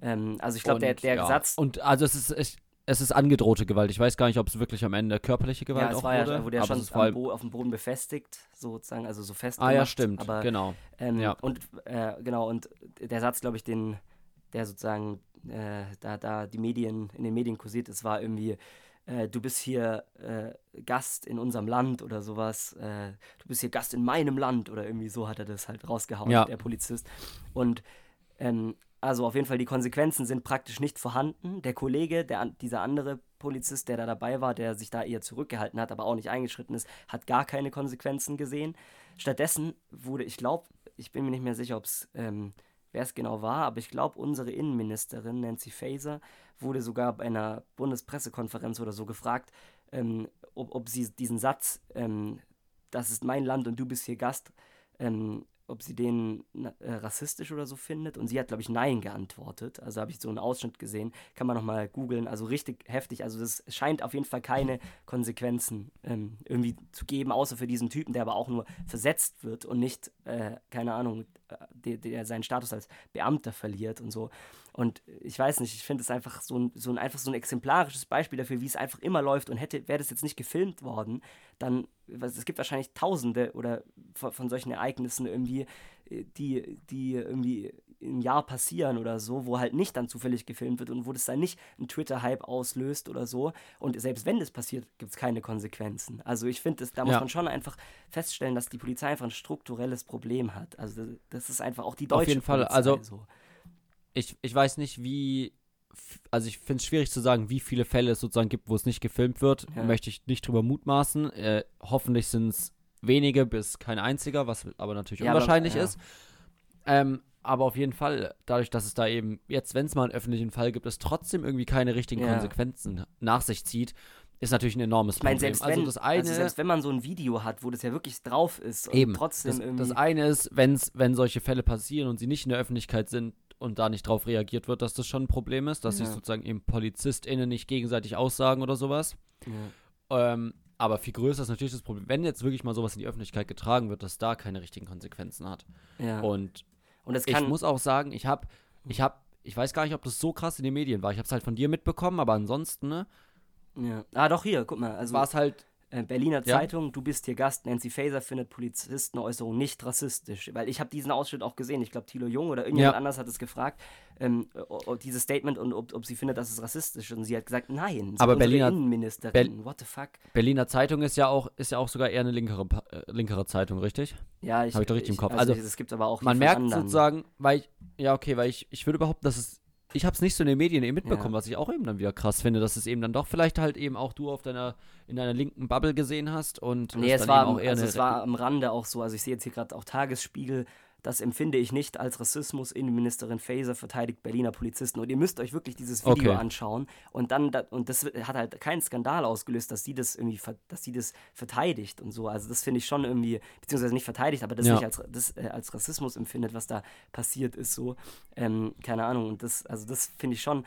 Ähm, also ich glaube, der, der ja. Satz... Und also es ist... Ich, es ist angedrohte Gewalt. Ich weiß gar nicht, ob es wirklich am Ende körperliche Gewalt ja, es auch war wurde. Ja, wurde ja schon am Bo auf dem Boden befestigt, sozusagen, also so fest. Ah ja, stimmt, aber, genau. Ähm, ja. Und äh, genau, und der Satz, glaube ich, den, der sozusagen äh, da, da die Medien, in den Medien kursiert ist, war irgendwie, äh, du bist hier äh, Gast in unserem Land oder sowas, äh, du bist hier Gast in meinem Land oder irgendwie so hat er das halt rausgehauen, ja. der Polizist. Und ähm, also auf jeden Fall, die Konsequenzen sind praktisch nicht vorhanden. Der Kollege, der, dieser andere Polizist, der da dabei war, der sich da eher zurückgehalten hat, aber auch nicht eingeschritten ist, hat gar keine Konsequenzen gesehen. Stattdessen wurde, ich glaube, ich bin mir nicht mehr sicher, ähm, wer es genau war, aber ich glaube, unsere Innenministerin Nancy Faeser wurde sogar bei einer Bundespressekonferenz oder so gefragt, ähm, ob, ob sie diesen Satz, ähm, das ist mein Land und du bist hier Gast, ähm, ob sie den äh, rassistisch oder so findet. Und sie hat, glaube ich, Nein geantwortet. Also habe ich so einen Ausschnitt gesehen. Kann man nochmal googeln. Also richtig heftig. Also das scheint auf jeden Fall keine Konsequenzen ähm, irgendwie zu geben, außer für diesen Typen, der aber auch nur versetzt wird und nicht, äh, keine Ahnung, der, der seinen Status als Beamter verliert und so. Und ich weiß nicht, ich finde es einfach so ein, so ein, einfach so ein exemplarisches Beispiel dafür, wie es einfach immer läuft. Und hätte, wäre das jetzt nicht gefilmt worden, dann, es gibt wahrscheinlich Tausende oder von, von solchen Ereignissen irgendwie, äh, die, die irgendwie im Jahr passieren oder so, wo halt nicht dann zufällig gefilmt wird und wo das dann nicht einen Twitter-Hype auslöst oder so. Und selbst wenn das passiert, gibt es keine Konsequenzen. Also ich finde, da muss Ja. man schon einfach feststellen, dass die Polizei einfach ein strukturelles Problem hat. Also das ist einfach auch die deutsche Auf jeden Fall, Polizei also- so. Ich, ich weiß nicht, wie. Also, ich finde es schwierig zu sagen, wie viele Fälle es sozusagen gibt, wo es nicht gefilmt wird. Ja. Möchte ich nicht drüber mutmaßen. Äh, hoffentlich sind es wenige bis kein einziger, was aber natürlich Ja, aber- unwahrscheinlich ja. ist. Ähm, aber auf jeden Fall, dadurch, dass es da eben jetzt, wenn es mal einen öffentlichen Fall gibt, es trotzdem irgendwie keine richtigen Ja. Konsequenzen nach sich zieht, ist natürlich ein enormes Ich meine, Problem. selbst, also wenn, das eine, also selbst wenn man so ein Video hat, wo das ja wirklich drauf ist und Eben. trotzdem das, irgendwie. das eine ist, wenn's, wenn solche Fälle passieren und sie nicht in der Öffentlichkeit sind und da nicht drauf reagiert wird, dass das schon ein Problem ist, dass Ja. sich sozusagen eben PolizistInnen nicht gegenseitig aussagen oder sowas. ja. Ähm, aber viel größer ist natürlich das Problem, wenn jetzt wirklich mal sowas in die Öffentlichkeit getragen wird, dass da keine richtigen Konsequenzen hat. Ja. Und Und das ich kann. muss auch sagen, ich habe, ich habe, ich weiß gar nicht, ob das so krass in den Medien war. Ich habe es halt von dir mitbekommen, aber ansonsten ne, ja. Ah, doch, hier, guck mal. Also, war es halt Berliner Ja. Zeitung, du bist hier Gast, Nancy Faeser findet Polizistenäußerung nicht rassistisch. Weil ich habe diesen Ausschnitt auch gesehen, ich glaube Thilo Jung oder irgendjemand Ja. anders hat es gefragt, ähm, dieses Statement und ob, ob sie findet, dass es rassistisch ist. Und sie hat gesagt, nein, Aber Berliner- Innenministerin, Bel- what the fuck. Berliner Zeitung ist ja auch, ist ja auch sogar eher eine linkere, äh, linkere Zeitung, richtig? Ja, ich, Hab ich doch richtig im Kopf. Also, Also, es gibt aber auch Man merkt anderen. sozusagen, weil ich, ja, okay, weil ich, ich würde behaupten, dass es, ich habe es nicht so in den Medien eben mitbekommen, Ja. was ich auch eben dann wieder krass finde, dass es eben dann doch vielleicht halt eben auch du auf deiner, in deiner linken Bubble gesehen hast und Nee, es war, auch eher also es war am Rande auch so. Also ich sehe jetzt hier gerade auch Tagesspiegel. Das empfinde ich nicht als Rassismus. Innenministerin Faeser verteidigt Berliner Polizisten. Und ihr müsst euch wirklich dieses Video Okay. anschauen. Und dann, da, und das hat halt keinen Skandal ausgelöst, dass sie das irgendwie, dass sie das verteidigt und so. Also das finde ich schon irgendwie, beziehungsweise nicht verteidigt, aber das Ja. nicht als, das, äh, als Rassismus empfindet, was da passiert ist, so. Ähm, keine Ahnung. Und das, also das finde ich schon,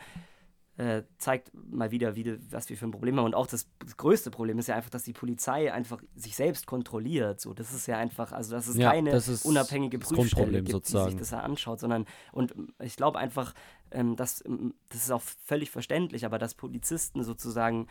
äh, zeigt mal wieder, wie, was wir für ein Problem haben. Und auch das, das größte Problem ist ja einfach, dass die Polizei einfach sich selbst kontrolliert. So, das ist ja einfach, also dass es Ja, keine das ist unabhängige Prüfstelle gibt, die sozusagen. sich das ja anschaut, sondern und ich glaube einfach, ähm, dass ähm, das ist auch völlig verständlich, aber dass Polizisten sozusagen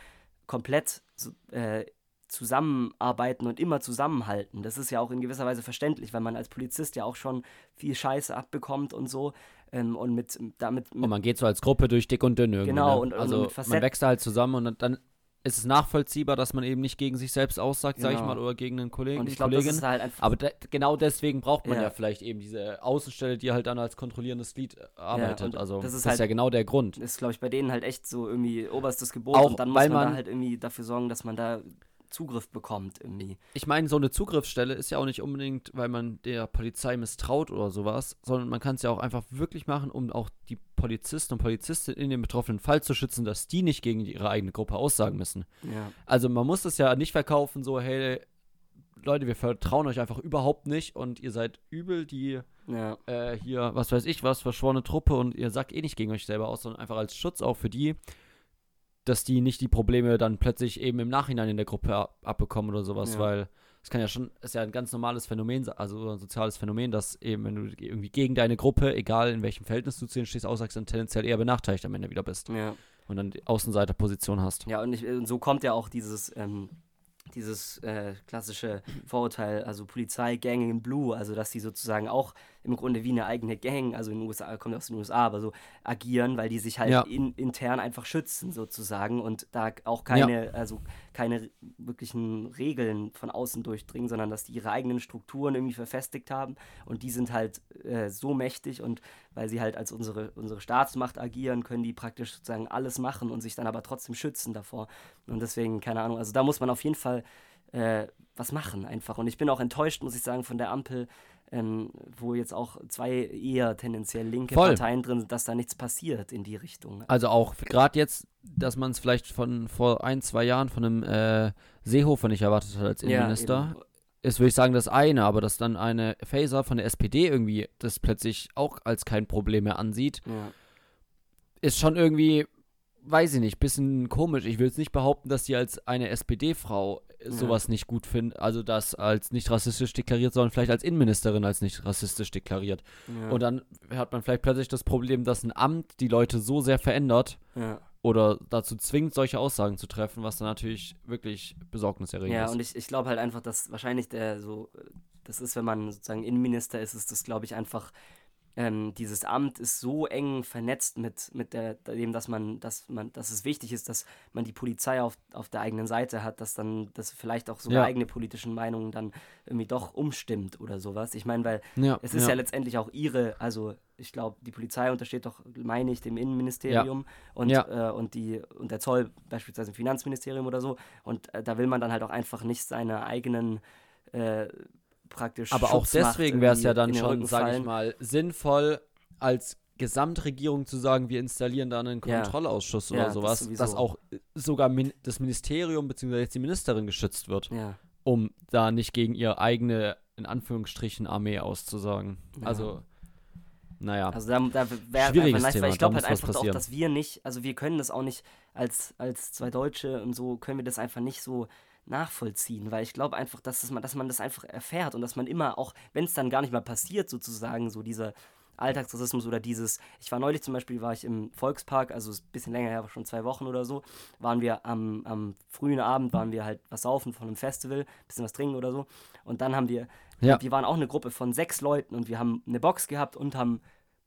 komplett so, äh, zusammenarbeiten und immer zusammenhalten. Das ist ja auch in gewisser Weise verständlich, weil man als Polizist ja auch schon viel Scheiße abbekommt und so. Ähm, und mit damit mit und man geht so als Gruppe durch dick und dünn irgendwie. Genau, ne? und- und also Facetten- man wächst halt zusammen und dann- ist es nachvollziehbar, dass man eben nicht gegen sich selbst aussagt, sag ich Genau. mal, oder gegen einen Kollegen, und ich glaube, das Kollegin. ist halt einfach Aber de genau deswegen braucht man ja. Ja. vielleicht eben diese Außenstelle, die halt dann als kontrollierendes Glied arbeitet. und also das das ist ist, halt- ja genau der Grund. ist, glaube ich, bei denen halt echt so irgendwie oberstes Gebot Auch und dann muss weil man, da man- halt irgendwie dafür sorgen, dass man da Zugriff bekommt irgendwie. Ich meine, so eine Zugriffsstelle ist ja auch nicht unbedingt, weil man der Polizei misstraut oder sowas, sondern man kann es ja auch einfach wirklich machen, um auch die Polizisten und Polizistinnen in dem betroffenen Fall zu schützen, dass die nicht gegen ihre eigene Gruppe aussagen müssen. Ja. Also man muss das ja nicht verkaufen, so, hey, Leute, wir vertrauen euch einfach überhaupt nicht und ihr seid übel, die Ja. äh, hier, was weiß ich was, verschworene Truppe und ihr sagt eh nicht gegen euch selber aus, sondern einfach als Schutz auch für die, dass die nicht die Probleme dann plötzlich eben im Nachhinein in der Gruppe ab abbekommen oder sowas, Ja. weil es kann ja schon, ist ja ein ganz normales Phänomen, also ein soziales Phänomen, dass eben, wenn du irgendwie gegen deine Gruppe, egal in welchem Verhältnis du zu ihnen stehst, aussagst, dann tendenziell eher benachteiligt am Ende wieder bist Ja. und dann die Außenseiterposition hast. Ja, und, ich, und so kommt ja auch dieses, ähm, dieses äh, klassische Vorurteil, also Polizei, Gang in Blue, also dass die sozusagen auch im Grunde wie eine eigene Gang, also in den USA, kommt aus den USA, aber so agieren, weil die sich halt Ja. in, intern einfach schützen sozusagen und da auch keine, also keine wirklichen Regeln von außen durchdringen, sondern dass die ihre eigenen Strukturen irgendwie verfestigt haben und die sind halt äh, so mächtig und weil sie halt als unsere, unsere Staatsmacht agieren, können die praktisch sozusagen alles machen und sich dann aber trotzdem schützen davor. Und deswegen, keine Ahnung, also da muss man auf jeden Fall äh, was machen einfach. Und ich bin auch enttäuscht, muss ich sagen, von der Ampel, ähm, wo jetzt auch zwei eher tendenziell linke Voll. Parteien drin sind, dass da nichts passiert in die Richtung. Also auch gerade jetzt, dass man es vielleicht von vor ein, zwei Jahren von einem äh, Seehofer nicht erwartet hat als Innenminister. eben. ist, würde ich sagen, das eine, aber dass dann eine Faser von der SPD irgendwie das plötzlich auch als kein Problem mehr ansieht, Ja. ist schon irgendwie, weiß ich nicht, bisschen komisch. Ich will jetzt nicht behaupten, dass sie als eine SPD-Frau sowas nicht gut findet, also das als nicht rassistisch deklariert, sondern vielleicht als Innenministerin als nicht rassistisch deklariert. Ja. Und dann hat man vielleicht plötzlich das Problem, dass ein Amt die Leute so sehr verändert ja. oder dazu zwingt, solche Aussagen zu treffen, was dann natürlich wirklich besorgniserregend Ja, ist. und ich, ich glaube halt einfach, dass wahrscheinlich der so, äh, das ist, wenn man sozusagen Innenminister ist, ist das, glaube ich, einfach, ähm, dieses Amt ist so eng vernetzt mit, mit der, dem, dass man, dass man, dass es wichtig ist, dass man die Polizei auf, auf der eigenen Seite hat, dass dann, dass vielleicht auch sogar Ja. eigene politischen Meinungen dann irgendwie doch umstimmt oder sowas. Ich meine, weil ja, es ist ja. letztendlich auch ihre, also ich glaube, die Polizei untersteht doch, meine ich, dem Innenministerium und, Ja. äh, und, die, und der Zoll beispielsweise im Finanzministerium oder so. Und äh, da will man dann halt auch einfach nicht seine eigenen äh, praktisch. Aber auch Schutzmacht deswegen wäre es ja dann schon, sage ich mal, sinnvoll, als Gesamtregierung zu sagen, wir installieren da einen Ja. Kontrollausschuss Ja, oder das sowas, sowieso. dass auch sogar min das Ministerium bzw. jetzt die Ministerin geschützt wird, Ja, um da nicht gegen ihre eigene, in Anführungsstrichen, Armee auszusagen. Ja. Also, naja. also da, da wäre einfach nice, weil ich glaube halt einfach auch, dass wir nicht, also wir können das auch nicht als, als zwei Deutsche und so können wir das einfach nicht so nachvollziehen, weil ich glaube einfach, dass, es man, dass man das einfach erfährt und dass man immer auch, wenn es dann gar nicht mal passiert, sozusagen, so dieser, Alltagsrassismus oder dieses, ich war neulich zum Beispiel, war ich im Volkspark, also ist ein bisschen länger her, schon zwei Wochen oder so, waren wir am, am frühen Abend, waren wir halt was saufen von einem Festival, bisschen was trinken oder so. Und dann haben wir, Ja. wir waren auch eine Gruppe von sechs Leuten und wir haben eine Box gehabt und haben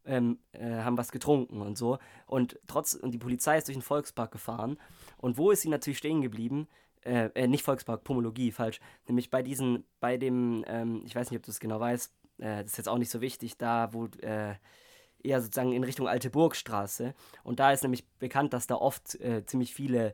ähm, äh, haben was getrunken und so. Und trotz, und die Polizei ist durch den Volkspark gefahren. Und wo ist sie natürlich stehen geblieben? Äh, äh, nicht Volkspark, Pomologie, falsch. Nämlich bei diesen, bei dem, ähm, ich weiß nicht, ob du es genau weißt, äh, das ist jetzt auch nicht so wichtig, da wo äh, eher sozusagen in Richtung Alte Burgstraße. Und da ist nämlich bekannt, dass da oft äh, ziemlich viele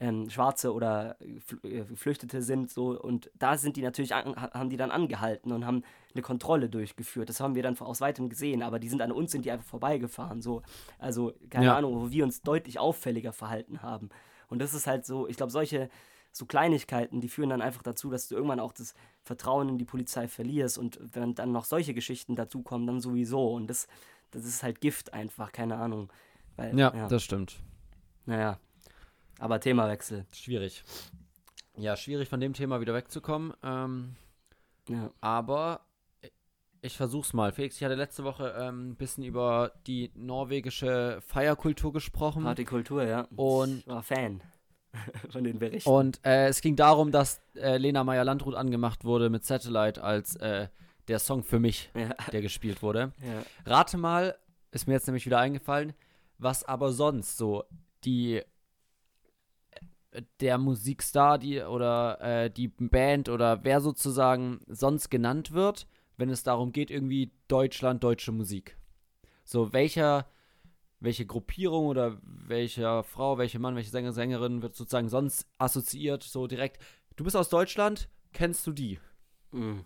ähm, Schwarze oder äh, Geflüchtete sind so und da sind die natürlich an, ha- haben die dann angehalten und haben eine Kontrolle durchgeführt. Das haben wir dann aus weitem gesehen, aber die sind an uns sind die einfach vorbeigefahren so. Also keine Ja. Ahnung, wo wir uns deutlich auffälliger verhalten haben. Und das ist halt so, ich glaube solche so Kleinigkeiten, die führen dann einfach dazu, dass du irgendwann auch das Vertrauen in die Polizei verlierst und wenn dann noch solche Geschichten dazukommen, dann sowieso und das das ist halt Gift einfach, keine Ahnung. Weil, Ja, ja. das stimmt. naja. Aber Themawechsel. Schwierig. Ja, schwierig von dem Thema wieder wegzukommen. Ähm, Ja. aber ich versuch's mal. Felix, ich hatte letzte Woche ähm, ein bisschen über die norwegische Feierkultur gesprochen. Partykultur, ja. Und- ich war Fan von den Berichten. Und äh, es ging darum, dass äh, Lena Meyer-Landrut angemacht wurde mit Satellite als äh, der Song für mich, ja, der gespielt wurde. ja. Rate mal, ist mir jetzt nämlich wieder eingefallen, was aber sonst so die äh, der Musikstar die oder äh, die Band oder wer sozusagen sonst genannt wird, wenn es darum geht, irgendwie Deutschland, deutsche Musik. So, welcher, welche Gruppierung oder welcher Frau, welcher Mann, welche Sänger, Sängerin wird sozusagen sonst assoziiert, so direkt, du bist aus Deutschland, kennst du die? Mhm.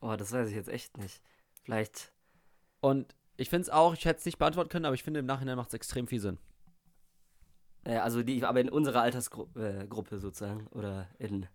Oh, das weiß ich jetzt echt nicht. Vielleicht. Und ich finde es auch, ich hätte es nicht beantworten können, aber ich finde im Nachhinein macht es extrem viel Sinn. Äh, also die, aber in unserer Altersgruppe äh, Gruppe sozusagen. Oder in.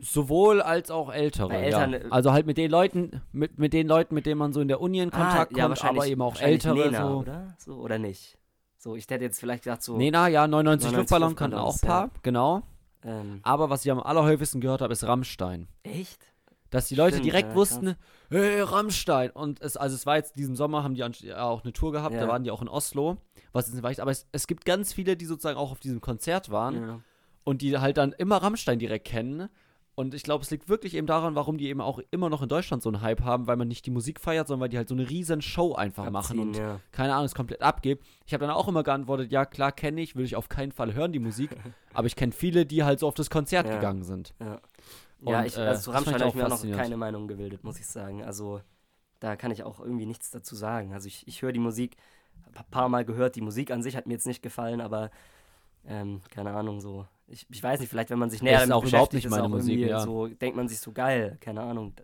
Sowohl als auch ältere. Eltern, ja. äh, Also halt mit den Leuten, mit, mit den Leuten, mit denen man so in der Uni in Kontakt Ah, kommt, aber eben auch ältere. Nena, so. oder? So, oder nicht? So, ich hätte jetzt vielleicht gesagt, so. Nena, ja, 99, 99 Luftballon kann auch ein paar, genau. Ähm, Aber was ich am allerhäufigsten gehört habe, ist Rammstein. echt? Dass die Leute Stimmt, direkt ja, wussten, hey, Rammstein. Und es, also es war jetzt diesen Sommer, haben die ja auch eine Tour gehabt, Ja. da waren die auch in Oslo, was jetzt nicht weiß, aber es, es gibt ganz viele, die sozusagen auch auf diesem Konzert waren Ja. und die halt dann immer Rammstein direkt kennen. Und ich glaube, es liegt wirklich eben daran, warum die eben auch immer noch in Deutschland so einen Hype haben, weil man nicht die Musik feiert, sondern weil die halt so eine riesen Show einfach machen Abziehen, und ja. keine Ahnung, es komplett abgibt. Ich habe dann auch immer geantwortet, ja klar kenne ich, will ich auf keinen Fall hören, die Musik, aber ich kenne viele, die halt so auf das Konzert Ja. gegangen sind. Ja, ja Und, ich, äh, also zu fand Rammstein habe auch ich mir auch noch keine Meinung gebildet, muss ich sagen. Also da kann ich auch irgendwie nichts dazu sagen. Also ich, ich höre die Musik, ein paar Mal gehört, die Musik an sich hat mir jetzt nicht gefallen, aber ähm, keine Ahnung, so. Ich, ich weiß nicht, vielleicht wenn man sich näher damit auch überhaupt nicht meine ist auch Musik, ja. so, denkt man sich so geil, keine Ahnung.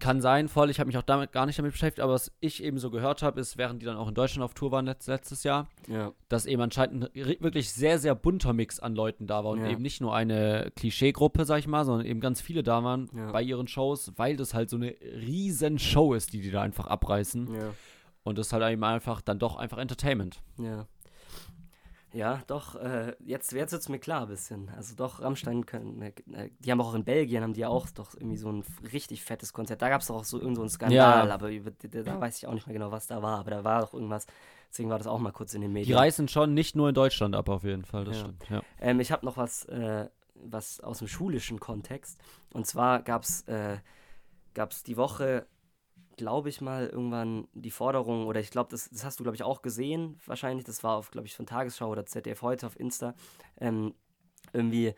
Kann sein, voll, ich habe mich auch damit gar nicht damit beschäftigt, aber was ich eben so gehört habe, ist, während die dann auch in Deutschland auf Tour waren letzt, letztes Jahr, Ja, dass eben anscheinend ein wirklich sehr, sehr bunter Mix an Leuten da war und Ja. eben nicht nur eine Klischeegruppe, sag ich mal, sondern eben ganz viele da waren Ja. bei ihren Shows, weil das halt so eine riesen Show ist, die die da einfach abreißen. ja, Und das ist halt eben einfach dann doch einfach Entertainment. ja. Ja, doch, äh, jetzt, jetzt wird es mir klar ein bisschen. Also doch, Rammstein können, äh, die haben auch in Belgien, haben die ja auch doch irgendwie so ein richtig fettes Konzert. Da gab es doch auch so irgend so einen Skandal, Ja. aber über, da, weiß ich auch nicht mehr genau, was da war. Aber da war doch irgendwas, deswegen war das auch mal kurz in den Die Medien. reißen schon nicht nur in Deutschland ab, auf jeden Fall, das Ja. stimmt. Ja. Ähm, ich habe noch was, äh, was aus dem schulischen Kontext. Und zwar gab es äh, gab's die Woche, glaube ich mal, irgendwann die Forderung, oder ich glaube, das, das hast du, glaube ich, auch gesehen, wahrscheinlich. Das war auf, glaube ich, von Tagesschau oder ZDF heute auf Insta. Ähm, irgendwie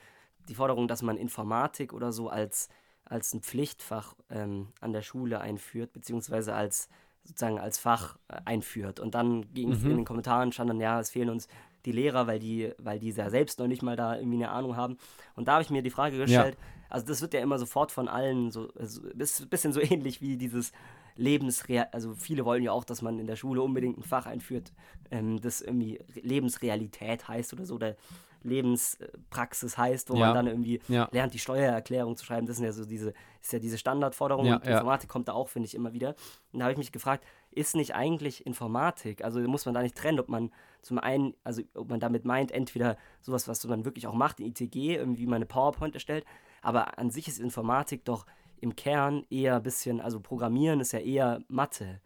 die Forderung, dass man Informatik oder so als, als ein Pflichtfach ähm, an der Schule einführt, beziehungsweise als sozusagen als Fach äh, einführt. Und dann ging Mhm. in den Kommentaren stand dann, ja, es fehlen uns die Lehrer, weil die, weil die ja selbst noch nicht mal da irgendwie eine Ahnung haben. Und da habe ich mir die Frage gestellt, also das wird ja immer sofort von allen so, also ist ein bisschen so ähnlich wie dieses Lebensreal, also viele wollen ja auch, dass man in der Schule unbedingt ein Fach einführt, ähm, das irgendwie Re- Lebensrealität heißt oder so, oder Lebenspraxis heißt, wo Ja. man dann irgendwie Ja. lernt, die Steuererklärung zu schreiben. Das sind ja so diese, ist ja diese Standardforderung Ja, und. Informatik kommt da auch, finde ich, immer wieder. Und da habe ich mich gefragt, ist nicht eigentlich Informatik, also muss man da nicht trennen, ob man zum einen, also ob man damit meint, entweder sowas, was man wirklich auch macht, in ITG, irgendwie mal eine PowerPoint erstellt, aber an sich ist Informatik doch im Kern eher ein bisschen, also Programmieren ist ja eher Mathe.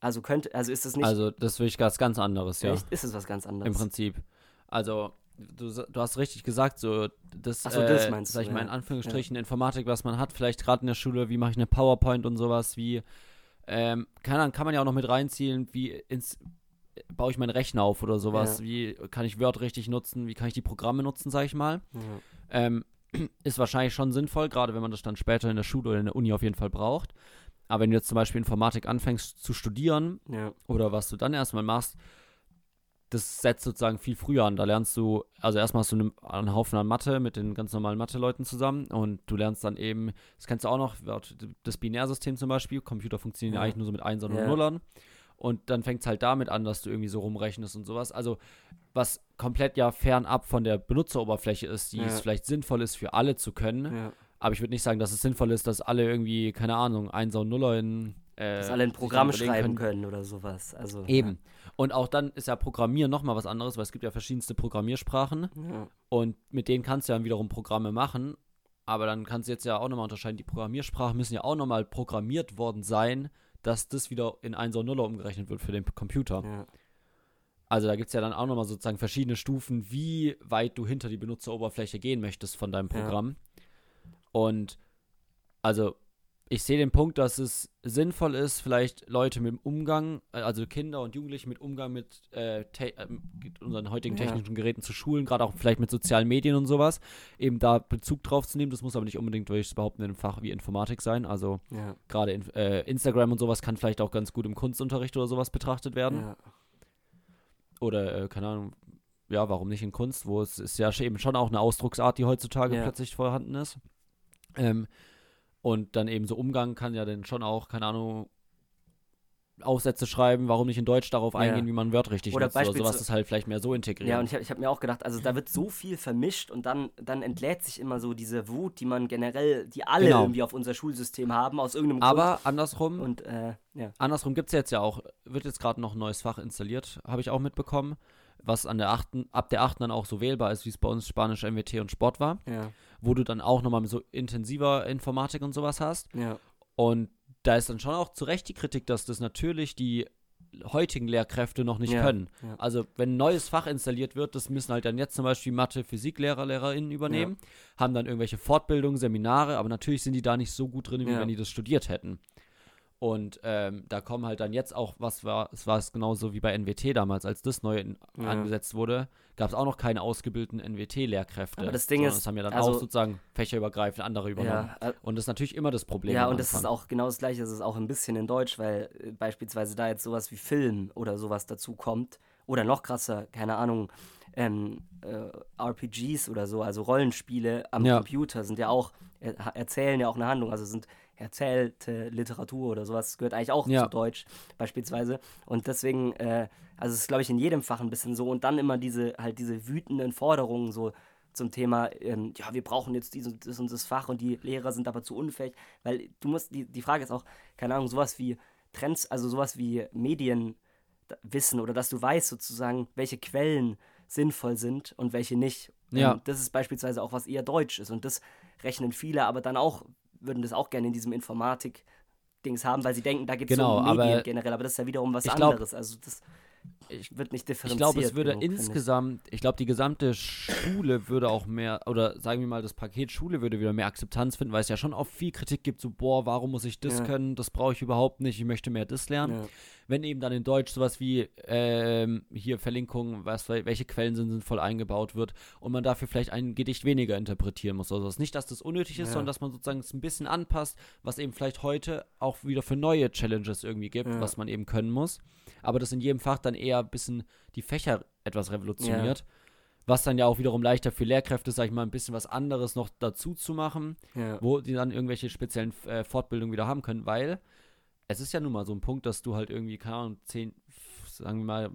Also könnte, also ist es nicht. Also das ist wirklich was ganz anderes, ja. Echt? Ist es was ganz anderes? Im Prinzip. Also, du, du hast richtig gesagt, so das, Ach so, das äh, meinst sag du, ich mal, in ja. Anführungsstrichen Informatik, was man hat, vielleicht gerade in der Schule, wie mache ich eine PowerPoint und sowas, wie, ähm, kann, dann kann man ja auch noch mit reinziehen, wie ins, baue ich meinen Rechner auf oder sowas, Ja. wie kann ich Word richtig nutzen, wie kann ich die Programme nutzen, sag ich mal. Ja. Ähm, ist wahrscheinlich schon sinnvoll, gerade wenn man das dann später in der Schule oder in der Uni auf jeden Fall braucht. Aber wenn du jetzt zum Beispiel Informatik anfängst zu studieren, ja. oder was du dann erstmal machst, das setzt sozusagen viel früher an. Da lernst du, also erstmal hast du einen, einen Haufen an Mathe mit den ganz normalen Mathe-Leuten zusammen und du lernst dann eben, das kennst du auch noch, das Binärsystem zum Beispiel, Computer funktionieren ja eigentlich nur so mit Einsern und Ja. Nullern. Und dann fängt es halt damit an, dass du irgendwie so rumrechnest und sowas. Also, was komplett ja fernab von der Benutzeroberfläche ist, die Ja. es vielleicht sinnvoll ist, für alle zu können. ja. Aber ich würde nicht sagen, dass es sinnvoll ist, dass alle irgendwie, keine Ahnung, Einser und Nuller in. Äh, Dass alle ein Programm schreiben können oder sowas. Also, Eben. Und auch dann ist ja Programmieren nochmal was anderes, weil es gibt ja verschiedenste Programmiersprachen Ja. und mit denen kannst du dann wiederum Programme machen. Aber dann kannst du jetzt ja auch nochmal unterscheiden, die Programmiersprachen müssen ja auch nochmal programmiert worden sein, dass das wieder in 1 und 0 umgerechnet wird für den Computer. Ja. Also da gibt es ja dann auch nochmal sozusagen verschiedene Stufen, wie weit du hinter die Benutzeroberfläche gehen möchtest von deinem Ja. Programm. Und also ich sehe den Punkt, dass es sinnvoll ist, vielleicht Leute mit dem Umgang, äh, also Kinder und Jugendliche mit Umgang mit äh, äh, mit unseren heutigen Ja. technischen Geräten zu schulen, gerade auch vielleicht mit sozialen Medien und sowas, eben da Bezug drauf zu nehmen. Das muss aber nicht unbedingt, würde ich behaupten, in einem Fach wie Informatik sein. Also Ja. gerade in, äh, Instagram und sowas kann vielleicht auch ganz gut im Kunstunterricht oder sowas betrachtet werden Ja. oder äh, keine Ahnung, ja, warum nicht in Kunst, wo es ist ja eben schon auch eine Ausdrucksart, die heutzutage plötzlich vorhanden ist. Ähm, und dann eben so Umgang kann ja dann schon auch, keine Ahnung, Aufsätze schreiben, warum nicht in Deutsch darauf Ja. eingehen, wie man Word richtig Oder nutzt oder sowas ist halt vielleicht mehr so integriert. Ja, und ich habe hab mir auch gedacht, also da wird so viel vermischt und dann, dann entlädt sich immer so diese Wut, die man generell, die alle Genau. irgendwie auf unser Schulsystem haben, aus irgendeinem Aber andersrum, Grund. Und äh, ja. andersrum gibt es jetzt ja auch, wird jetzt gerade noch ein neues Fach installiert, habe ich auch mitbekommen, was an der achten, ab der 8. dann auch so wählbar ist, wie es bei uns Spanisch, MWT und Sport war, Ja, wo du dann auch nochmal so intensiver Informatik und sowas hast. ja, Und da ist dann schon auch zu Recht die Kritik, dass das natürlich die heutigen Lehrkräfte noch nicht Ja, können. ja. Also wenn ein neues Fach installiert wird, das müssen halt dann jetzt zum Beispiel Mathe, Physiklehrer, LehrerInnen übernehmen, haben dann irgendwelche Fortbildungen, Seminare, aber natürlich sind die da nicht so gut drin, wie Ja. wenn die das studiert hätten. Und ähm, da kommen halt dann jetzt auch, was war, es war es genauso wie bei NWT damals, als das neu in, Ja. angesetzt wurde, gab es auch noch keine ausgebildeten NWT-Lehrkräfte. Aber das Ding ist, das haben ja dann also- auch sozusagen fächerübergreifend andere übernommen. ja, äh, Und das ist natürlich immer das Problem. ja und das ist auch genau das gleiche, das ist auch ein bisschen in Deutsch, weil äh, beispielsweise da jetzt sowas wie Film oder sowas dazu kommt. Oder noch krasser, keine Ahnung, ähm, äh, RPGs oder so, also Rollenspiele am Ja. Computer sind ja auch, er, erzählen ja auch eine Handlung, also sind erzählte Literatur oder sowas, gehört eigentlich auch Ja. zu Deutsch beispielsweise. Und deswegen, äh, also es ist glaube ich in jedem Fach ein bisschen so und dann immer diese, halt diese wütenden Forderungen so zum Thema, ähm, ja, wir brauchen jetzt dieses das und das Fach und die Lehrer sind aber zu unfähig, weil du musst, die, die Frage ist auch, keine Ahnung, sowas wie Trends, also sowas wie Medienwissen oder dass du weißt sozusagen, welche Quellen sinnvoll sind und welche nicht. Ja. das ist beispielsweise auch, was eher Deutsch ist und das rechnen viele, aber dann auch, würden das auch gerne in diesem Informatik-Dings haben, weil sie denken, da geht es Genau, um Medien generell, aber das ist ja wiederum was glaub- anderes. Also das wird nicht Ich differenziert. glaube, es würde genug, ich. insgesamt, ich glaube, die gesamte Schule würde auch mehr, oder sagen wir mal, das Paket Schule würde wieder mehr Akzeptanz finden, weil es ja schon auch viel Kritik gibt, so, boah, warum muss ich das Ja. können, das brauche ich überhaupt nicht, ich möchte mehr das lernen. Ja. Wenn eben dann in Deutsch sowas wie, ähm, hier Verlinkungen, was, welche Quellen sind sinnvoll eingebaut wird und man dafür vielleicht ein Gedicht weniger interpretieren muss oder sowas. Nicht, dass das unnötig ist, Ja. sondern dass man sozusagen es ein bisschen anpasst, was eben vielleicht heute auch wieder für neue Challenges irgendwie gibt, was man eben können muss. Aber das in jedem Fach dann eher ein bisschen die Fächer etwas revolutioniert. Was dann ja auch wiederum leichter für Lehrkräfte sag ich mal, ein bisschen was anderes noch dazu zu machen, Ja. wo die dann irgendwelche speziellen äh, Fortbildungen wieder haben können, weil es ist ja nun mal so ein Punkt, dass du halt irgendwie, keine Ahnung, zehn, sagen wir mal,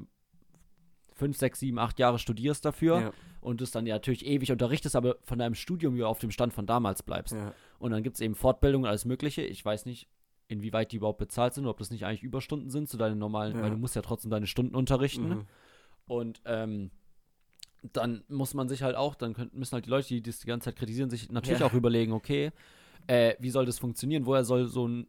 fünf, sechs, sieben, acht Jahre studierst dafür Ja. und das dann ja natürlich ewig unterrichtest, aber von deinem Studium ja auf dem Stand von damals bleibst. Ja. Und dann gibt es eben Fortbildungen, alles Mögliche. Ich weiß nicht, inwieweit die überhaupt bezahlt sind, ob das nicht eigentlich Überstunden sind zu deinen normalen, Ja. weil du musst ja trotzdem deine Stunden unterrichten. Mhm. Und ähm, dann muss man sich halt auch, dann können, müssen halt die Leute, die das die ganze Zeit kritisieren, sich natürlich Ja. auch überlegen, okay, äh, wie soll das funktionieren? Woher soll so ein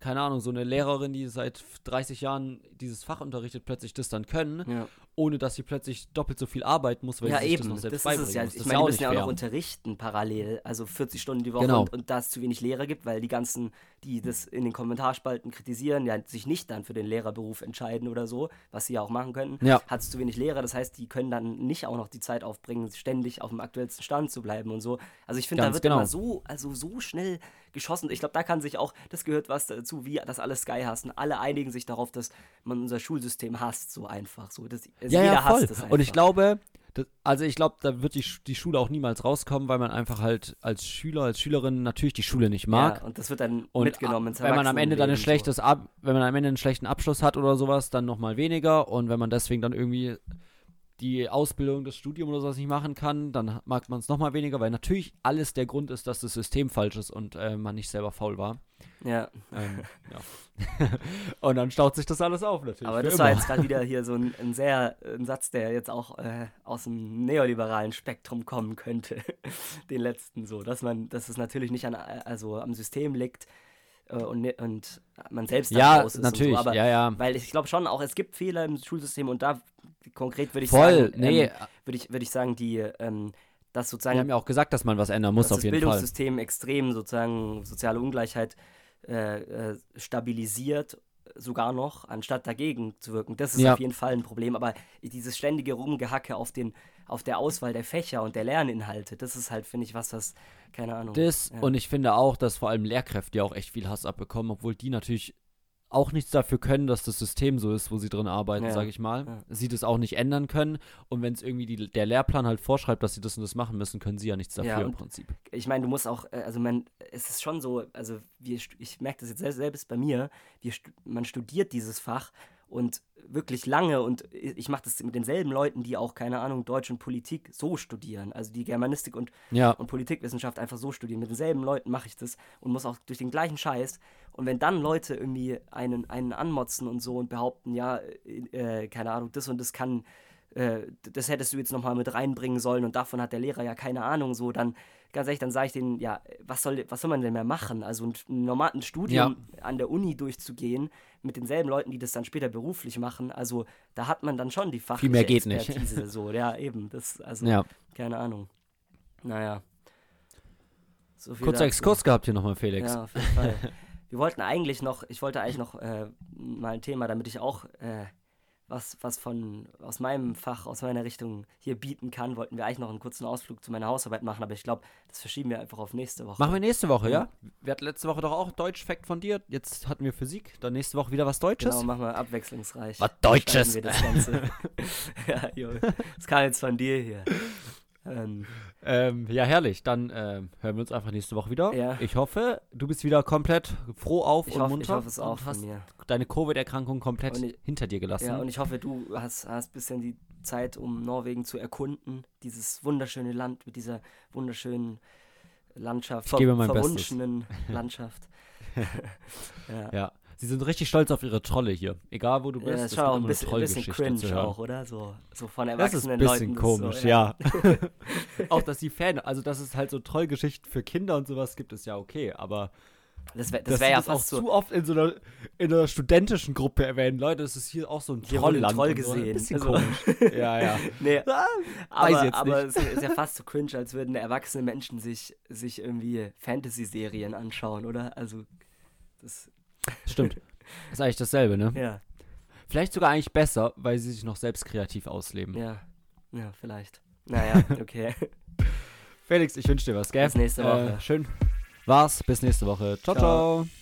keine Ahnung, so eine Lehrerin, die seit 30 Jahren dieses Fach unterrichtet, plötzlich das dann können, Ja. Ohne dass sie plötzlich doppelt so viel arbeiten muss, weil ja, sie sich eben. das noch Das, selbst ist beibringen es ja. muss. Ich Das ist meine, ja die müssen ja auch noch unterrichten parallel, also 40 Stunden die Woche Genau. und, und da es zu wenig Lehrer gibt, weil die ganzen, die das in den Kommentarspalten kritisieren, ja sich nicht dann für den Lehrerberuf entscheiden oder so, was sie ja auch machen könnten, Ja. hat es zu wenig Lehrer. Das heißt, die können dann nicht auch noch die Zeit aufbringen, ständig auf dem aktuellsten Stand zu bleiben und so. Also ich finde, da wird genau. immer so, also so schnell geschossen. Ich glaube, da kann sich auch, das gehört was dazu, wie das alle Sky hassen. Alle einigen sich darauf, dass man unser Schulsystem hasst, so einfach. So, das, Ja, jeder ja, voll. hasst es Und ich glaube, das, also ich glaube, da wird die, die Schule auch niemals rauskommen, weil man einfach halt als Schüler, als Schülerin natürlich die Schule nicht mag. Ja, und das wird dann Und mitgenommen ins wenn man am Ende dann ein schlechtes Ab wenn man am Ende einen schlechten Abschluss hat oder sowas, dann nochmal weniger. Und wenn man deswegen dann irgendwie die Ausbildung, das Studium oder sowas nicht machen kann, dann mag man es nochmal weniger, weil natürlich alles der Grund ist, dass das System falsch ist und äh, man nicht selber faul war. Ja, Ähm, ja. und dann staut sich das alles auf natürlich. aber das immer. war jetzt gerade wieder hier so ein, ein sehr, ein Satz, der jetzt auch äh, aus dem neoliberalen Spektrum kommen könnte. Den letzten so, dass man, dass es natürlich nicht an, also am System liegt und, ne- und man selbst da ja, raus ist natürlich, und so, aber ja, ja. Weil ich glaube schon auch, es gibt Fehler im Schulsystem und da konkret würde ich Voll, sagen, nee, ähm, würde ich, würde ich sagen, die, ähm, dass sozusagen wir haben ja auch gesagt, dass man was ändern muss, auf das jeden Fall. Bildungssystem extrem sozusagen soziale Ungleichheit äh, äh, stabilisiert, sogar noch, anstatt dagegen zu wirken. Das ist Ja. auf jeden Fall ein Problem. Aber dieses ständige Rumgehacke auf, den, auf der Auswahl der Fächer und der Lerninhalte, das ist halt, finde ich, was, was, keine Ahnung. Das ja. und ich finde auch, dass vor allem Lehrkräfte ja auch echt viel Hass abbekommen, obwohl die natürlich auch nichts dafür können, dass das System so ist, wo sie drin arbeiten, Ja, sage ich mal. ja. Sie das auch nicht ändern können und wenn es irgendwie die, der Lehrplan halt vorschreibt, dass sie das und das machen müssen, können sie ja nichts dafür Ja, im Prinzip. ich meine, du musst auch, äh, also man, es ist schon so, also wir, ich merke das jetzt selbst, bei mir, wir, man studiert dieses Fach und wirklich lange und ich mache das mit denselben Leuten, die auch, keine Ahnung, Deutsch und Politik so studieren, also die Germanistik und, Ja, und Politikwissenschaft einfach so studieren. Mit denselben Leuten mache ich das und muss auch durch den gleichen Scheiß. Und wenn dann Leute irgendwie einen, einen anmotzen und so und behaupten, ja, äh, äh, keine Ahnung, das und das kann, äh, das hättest du jetzt nochmal mit reinbringen sollen und davon hat der Lehrer ja keine Ahnung, so, dann, ganz ehrlich, dann sage ich denen, ja, was soll, was soll man denn mehr machen? Also ein, ein normales Studium an der Uni durchzugehen mit denselben Leuten, die das dann später beruflich machen, also da hat man dann schon die fachliche Viel mehr geht nicht. Expertise, so, ja, eben, das, also, ja. keine Ahnung. Naja. So Kurzer. Exkurs gehabt hier nochmal, Felix. Ja, auf jeden Fall. Wir wollten eigentlich noch, ich wollte eigentlich noch äh, mal ein Thema, damit ich auch äh, was, was von aus meinem Fach, aus meiner Richtung hier bieten kann, wollten wir eigentlich noch einen kurzen Ausflug zu meiner Hausarbeit machen, aber ich glaube, das verschieben wir einfach auf nächste Woche. Machen wir nächste Woche, ja? Ja. Wir hatten letzte Woche doch auch Deutsch-Fact von dir. Jetzt hatten wir Physik. Dann nächste Woche wieder was Deutsches. Genau, machen wir abwechslungsreich. Was Deutsches. Wir das Ganze. ja, jo, das kam jetzt von dir hier. Ähm, Ähm, ja, herrlich. Dann ähm, hören wir uns einfach nächste Woche wieder. Ja. Ich hoffe, du bist wieder komplett froh auf ich, und hoffe, munter. ich hoffe es auch und von hast mir. deine Covid-Erkrankung komplett ich- hinter dir gelassen. Ja, und ich hoffe, du hast, hast ein bisschen die Zeit, um Norwegen zu erkunden. Dieses wunderschöne Land mit dieser wunderschönen Landschaft, Ich gebe mein Bestes. verwunschenen Landschaft. ja. ja. Sie sind richtig stolz auf ihre Trolle hier. Egal, wo du bist. Ja, es das ist schon auch ein bisschen, ein bisschen cringe auch, oder? So, so von Das ist erwachsenen ein bisschen Leuten. komisch, so, ja. auch, dass die Fan, also dass es halt so Trollgeschichten für Kinder und sowas gibt, ist ja okay, aber Das wäre das wär ja auch fast so. zu oft in so einer, in einer studentischen Gruppe erwähnen. Leute, das ist hier auch so ein Trollland. Troll und so. Ein gesehen. bisschen Also- komisch. ja, ja. Nee, Ah, aber, aber es ist ja fast so cringe, als würden erwachsene Menschen sich, sich irgendwie Fantasy-Serien anschauen, oder? Also, das, Stimmt. Ist eigentlich dasselbe, ne? ja, Vielleicht sogar eigentlich besser, weil sie sich noch selbst kreativ ausleben. ja, ja, vielleicht. Naja, okay. Felix, ich wünsche dir was, gell? Bis nächste Woche. Äh, schön. War's. Bis nächste Woche. Ciao, Ciao. ciao.